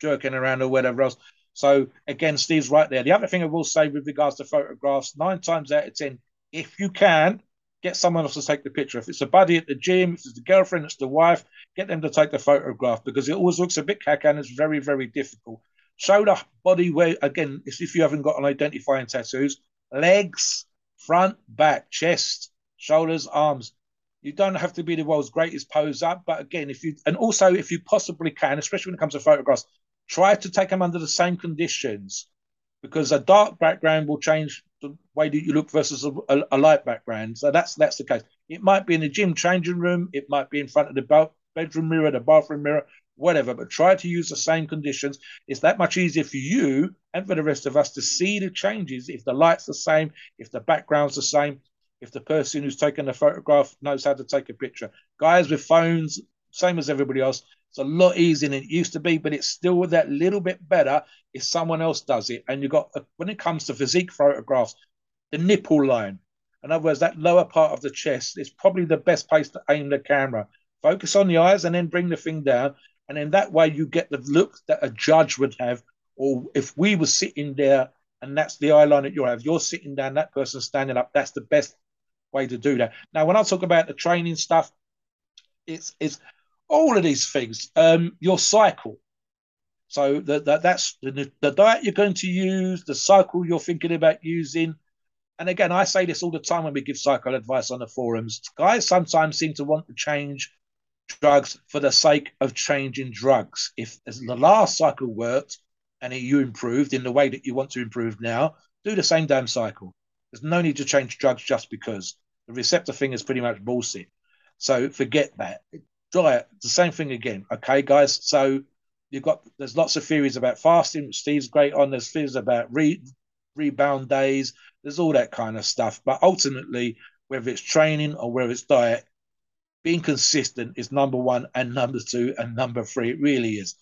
jerking around or whatever else. So again, Steve's right there. The other thing I will say with regards to photographs, nine times out of ten, if you can, get someone else to take the picture. If it's a buddy at the gym, if it's the girlfriend, it's the wife, get them to take the photograph because it always looks a bit cack and it's very, very difficult. Show the body where, again, if you haven't got an identifying tattoos, legs, front, back, chest, shoulders, arms. You don't have to be the world's greatest poser, but again, if you and also if you possibly can, especially when it comes to photographs, try to take them under the same conditions because a dark background will change the way that you look versus a, a, a, light background. So that's that's the case. It might be in the gym changing room, it might be in front of the bedroom mirror, the bathroom mirror, whatever. But try to use the same conditions. It's that much easier for you and for the rest of us to see the changes if the light's the same, if the background's the same, if the person who's taking the photograph knows how to take a picture. Guys with phones, same as everybody else, it's a lot easier than it used to be, but it's still that little bit better if someone else does it. And you got uh, when it comes to physique photographs, the nipple line. In other words, that lower part of the chest is probably the best place to aim the camera. Focus on the eyes and then bring the thing down. And in that way, you get the look that a judge would have. Or if we were sitting there and that's the eye line that you have, you're sitting down, that person standing up, that's the best way to do that. Now, when I talk about the training stuff, it's it's all of these things. Um, your cycle. So that, that that's the, the diet you're going to use, the cycle you're thinking about using. And again, I say this all the time when we give cycle advice on the forums. Guys sometimes seem to want to change drugs for the sake of changing drugs. If the last cycle worked and you improved in the way that you want to improve now, do the same damn cycle. There's no need to change drugs just because the receptor thing is pretty much bullshit. So forget that diet, the same thing again. Okay, guys. So you've got there's lots of theories about fasting, Steve's great on. There's theories about re, rebound days. There's all that kind of stuff. But ultimately, whether it's training or whether it's diet, being consistent is number one and number two and number three. It really is.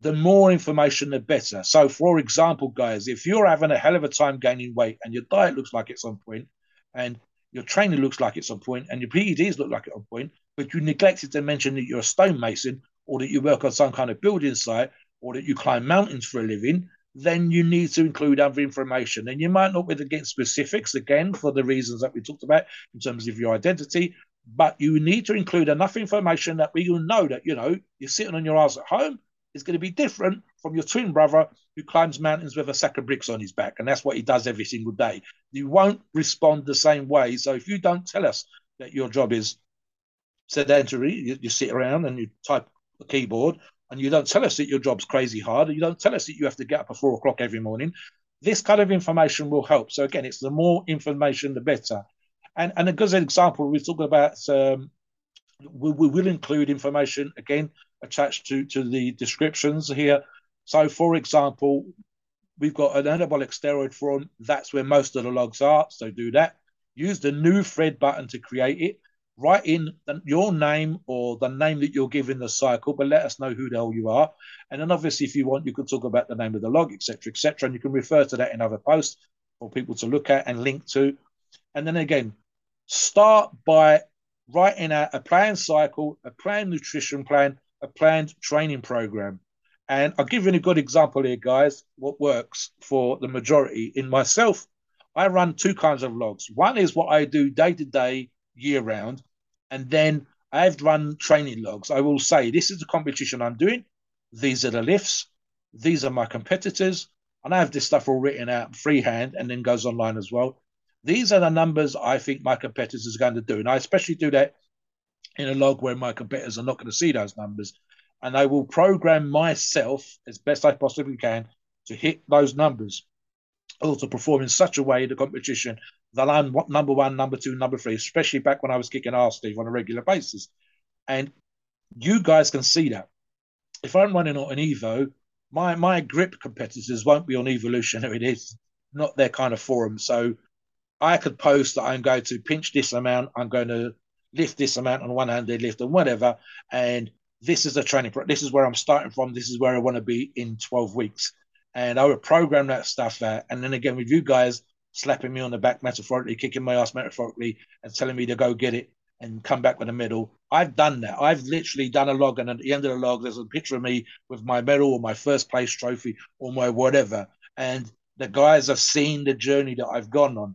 The more information, the better. So, for example, guys, if you're having a hell of a time gaining weight and your diet looks like it's on point, and your training looks like it's on point, and your PEDs look like it's on point, but you neglected to mention that you're a stonemason or that you work on some kind of building site or that you climb mountains for a living, then you need to include other information. And you might not be against specifics again for the reasons that we talked about in terms of your identity, but you need to include enough information that we will know that you know you're sitting on your ass at home is going to be different from your twin brother who climbs mountains with a sack of bricks on his back, and that's what he does every single day. You won't respond the same way. So if you don't tell us that your job is sedentary. You, you sit around and you type a keyboard, and you don't tell us that your job's crazy hard. and You don't tell us that you have to get up at four o'clock every morning. This kind of information will help. So again, it's the more information, the better. And and a good example, we talk about um, we, we will include information again attached to to the descriptions here. So, for example, we've got an anabolic steroid form. That's where most of the logs are. So do that. Use the new thread button to create it write in your name or the name that you're giving the cycle, but let us know who the hell you are. And then obviously, if you want, you can talk about the name of the log, etc., etc., and you can refer to that in other posts for people to look at and link to. And then again, start by writing out a plan cycle, a plan nutrition plan, a planned training program. And I'll give you a good example here, guys, what works for the majority. In myself, I run two kinds of logs. One is what I do day to day year round. And then I've run training logs. I will say, this is the competition I'm doing. These are the lifts. These are my competitors. And I have this stuff all written out freehand and then goes online as well. These are the numbers I think my competitors are going to do. And I especially do that in a log where my competitors are not going to see those numbers. And I will program myself as best I possibly can to hit those numbers or to perform in such a way in the competition that I'm number one, number two, number three, especially back when I was kicking ass, Steve, on a regular basis. And you guys can see that. If I'm running on an Evo, my my grip competitors won't be on Evolution. It is not their kind of forum. So I could post that I'm going to pinch this amount, I'm going to lift this amount on one handed lift and whatever. And this is the training. Pro- this is where I'm starting from. This is where I want to be in 12 weeks. And I would program that stuff out. And then again, with you guys, slapping me on the back metaphorically, kicking my ass metaphorically, and telling me to go get it and come back with a medal. I've done that. I've literally done a log, and at the end of the log, there's a picture of me with my medal or my first place trophy or my whatever. And the guys have seen the journey that I've gone on.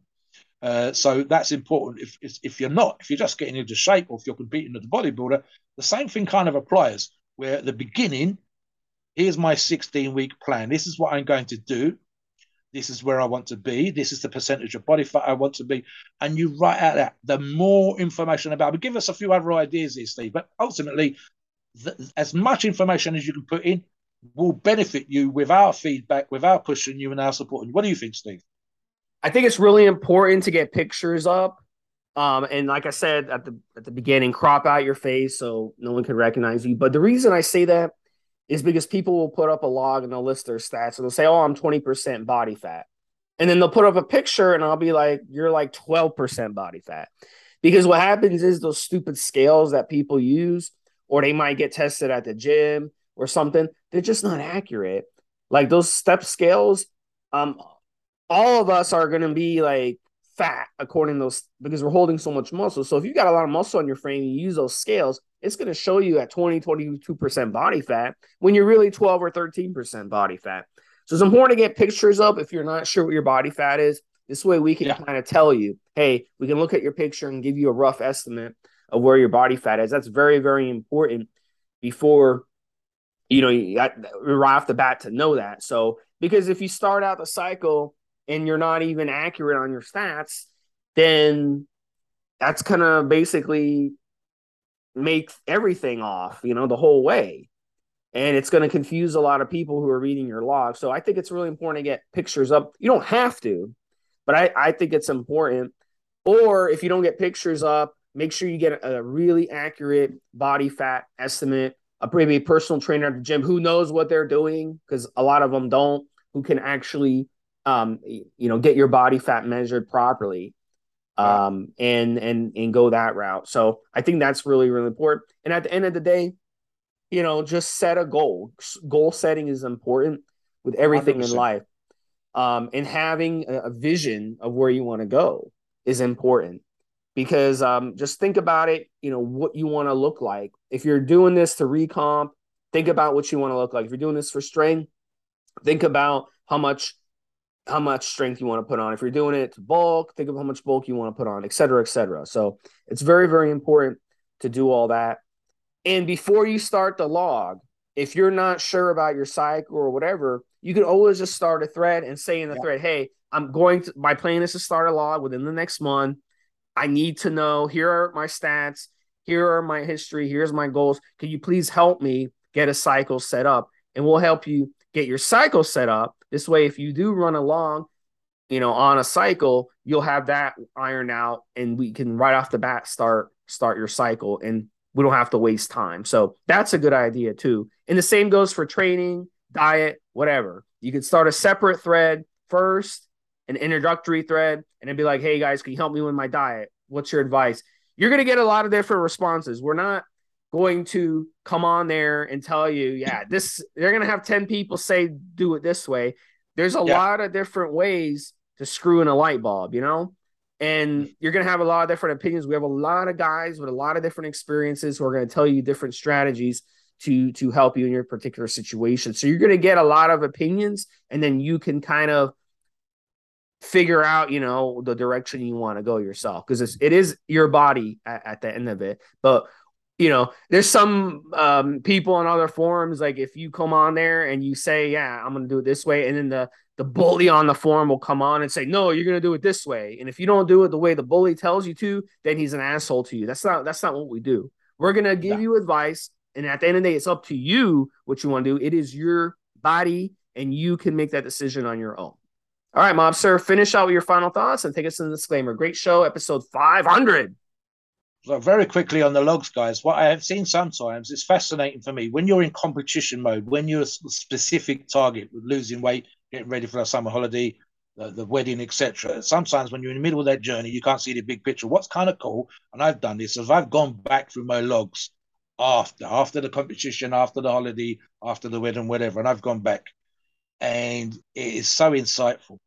Uh, so that's important. If, if you're not, if you're just getting into shape or if you're competing as a bodybuilder, the same thing kind of applies. Where at the beginning, here's my 16 week plan. This is what I'm going to do. this is where I want to be. This is the percentage of body fat I want to be. And you write out that. The more information about it, give us a few other ideas here, Steve. But ultimately, the, as much information as you can put in will benefit you with our feedback, without pushing you and our supporting. What do you think, Steve? I think it's really important to get pictures up. Um, and like I said at the at the beginning, crop out your face so no one can recognize you. But the reason I say that is because people will put up a log and they'll list their stats and they'll say, "Oh, I'm 20% body fat," and then they'll put up a picture and I'll be like, "You're like 12% body fat," because what happens is those stupid scales that people use, or they might get tested at the gym or something, they're just not accurate. Like those step scales, um, all of us are going to be like fat according to those because we're holding so much muscle. So if you got a lot of muscle on your frame, you use those scales, it's going to show you at 20, 22% body fat when you're really 12 or 13% body fat. So it's important to get pictures up if you're not sure what your body fat is. This way we can yeah. kind of tell you, hey, we can look at your picture and give you a rough estimate of where your body fat is. That's very, very important before you know you got right off the bat to know that. So because if you start out the cycle and you're not even accurate on your stats, then that's gonna basically make everything off, you know, the whole way. And it's going to confuse a lot of people who are reading your log. So I think it's really important to get pictures up. You don't have to, but I, I think it's important. Or if you don't get pictures up, make sure you get a really accurate body fat estimate. A maybe personal trainer at the gym who knows what they're doing because a lot of them don't, who can actually um, you know, get your body fat measured properly, um, and and and go that route. So I think that's really really important. And at the end of the day, you know, just set a goal. Goal setting is important with everything 100%. in life. Um, and having a, a vision of where you want to go is important because um, just think about it. You know what you want to look like. If you're doing this to recomp, think about what you want to look like. If you're doing this for strength, think about how much how much strength you want to put on. If you're doing it to bulk, think of how much bulk you want to put on, et cetera, et cetera. So it's very, very important to do all that. And before you start the log, if you're not sure about your cycle or whatever, you can always just start a thread and say in the yeah. thread, hey, I'm going to, my plan is to start a log within the next month. I need to know, here are my stats, here are my history, here's my goals. Can you please help me get a cycle set up? And we'll help you get your cycle set up this way, if you do run along, you know, on a cycle, you'll have that iron out, and we can right off the bat start start your cycle, and we don't have to waste time. So that's a good idea too. And the same goes for training, diet, whatever. You can start a separate thread first, an introductory thread, and then be like, "Hey guys, can you help me with my diet? What's your advice?" You're gonna get a lot of different responses. We're not going to come on there and tell you, yeah, this they're going to have 10 people say do it this way. There's a yeah. lot of different ways to screw in a light bulb, you know? And mm. you're going to have a lot of different opinions. We have a lot of guys with a lot of different experiences who are going to tell you different strategies to to help you in your particular situation. So you're going to get a lot of opinions and then you can kind of figure out you know the direction you want to go yourself because it is your body at, at, the end of it but you know, there's some um, people on other forums like if you come on there and you say, "Yeah, I'm going to do it this way," and then the the bully on the forum will come on and say, "No, you're going to do it this way." And if you don't do it the way the bully tells you to, then he's an asshole to you. That's not that's not what we do. We're going to give no. you advice, and at the end of the day, it's up to you what you want to do. It is your body, and you can make that decision on your own. All right, Mobster, finish out with your final thoughts and take us to the disclaimer. Great show, episode 500 so very quickly on the logs, guys, what I have seen sometimes is fascinating for me when you're in competition mode, when you're a specific target with losing weight, getting ready for a summer holiday, the, the wedding, etc. Sometimes when you're in the middle of that journey, you can't see the big picture. What's kind of cool, and I've done this, is I've gone back through my logs after, after the competition, after the holiday, after the wedding, whatever, and I've gone back, and it is so insightful.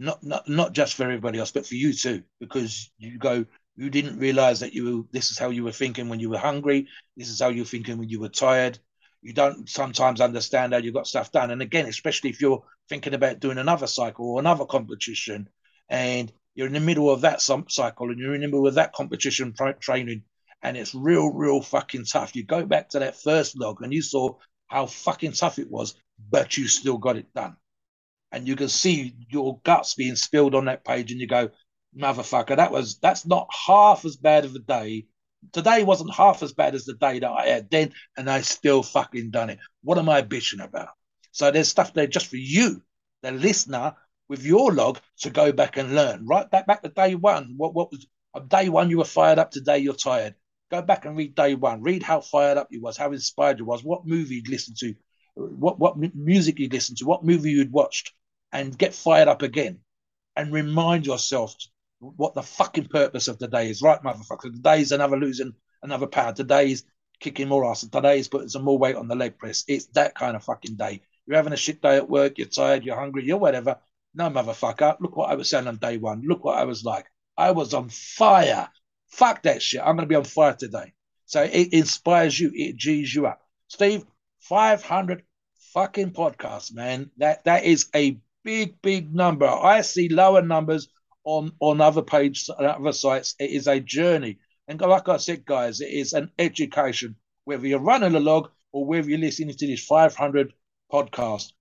Not, not not just for everybody else, but for you too, because you go, you didn't realize that you were, this is how you were thinking when you were hungry. This is how you're thinking when you were tired. You don't sometimes understand how you got stuff done. And again, especially if you're thinking about doing another cycle or another competition, and you're in the middle of that cycle and you're in the middle of that competition training, and it's real, real fucking tough. You go back to that first log and you saw how fucking tough it was, but you still got it done. and you can see your guts being spilled on that page, and you go, motherfucker, that was that's not half as bad of a day. Today wasn't half as bad as the day that I had then, and I still fucking done it. What am I bitching about? So there's stuff there just for you, the listener, with your log to go back and learn. Right back back to day one. What what was day one you were fired up, today you're tired. Go back and read day one. Read how fired up you was, how inspired you was, what movie you'd listened to, what what music you'd listened to, what movie you'd watched, and get fired up again. And remind yourself what the fucking purpose of the day is. Right, motherfucker. Today is another losing another pound. Today is kicking more ass. Today is putting some more weight on the leg press. It's that kind of fucking day. You're having a shit day at work, you're tired, you're hungry, you're whatever. No, motherfucker. Look what I was saying on day one. Look what I was like. I was on fire. Fuck that shit. I'm going to be on fire today. So it inspires you, it G's you up. Steve, 500 fucking podcasts, man. That That is a big, big number. I see lower numbers on, on other pages, and other sites. It is a journey. And like I said, guys, it is an education, whether you're running a log or whether you're listening to this 500 podcast.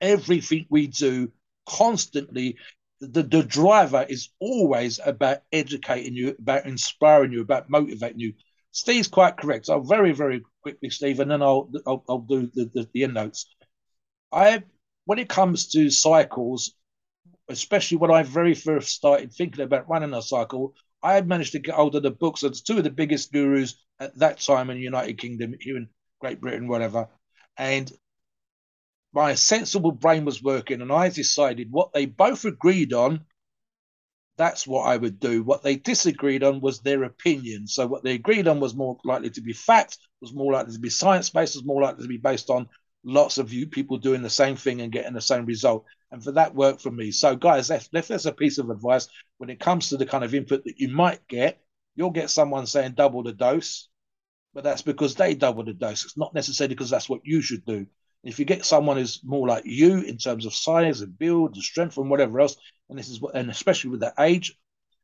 Everything we do constantly the, the driver is always about educating you, about inspiring you, about motivating you. Steve's quite correct. So very, very quickly, Steve, and then I'll I'll, I'll do the, the, the end notes. I when it comes to cycles, especially when I very first started thinking about running a cycle, I had managed to get hold of the books of two of the biggest gurus at that time in the United Kingdom, here in Great Britain, whatever. And my sensible brain was working, and I decided what they both agreed on. That's what I would do. What they disagreed on was their opinion. So what they agreed on was more likely to be fact, was more likely to be science based, was more likely to be based on lots of you people doing the same thing and getting the same result. And for that work for me. So guys, if, if there's a piece of advice when it comes to the kind of input that you might get, you'll get someone saying double the dose, but that's because they double the dose. It's not necessarily because that's what you should do. If you get someone who's more like you in terms of size and build and strength and whatever else, and this is what, and especially with their age,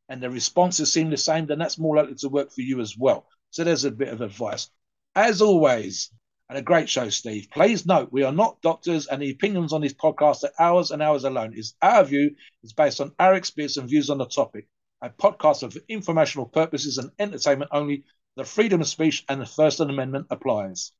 and the responses seem the same, then that's more likely to work for you as well. So there's a bit of advice. As always, and a great show, Steve. Please note we are not doctors, and the opinions on this podcast are ours and ours alone. Is our view is based on our experience and views on the topic. A podcast of informational purposes and entertainment only. The freedom of speech and the First Amendment applies.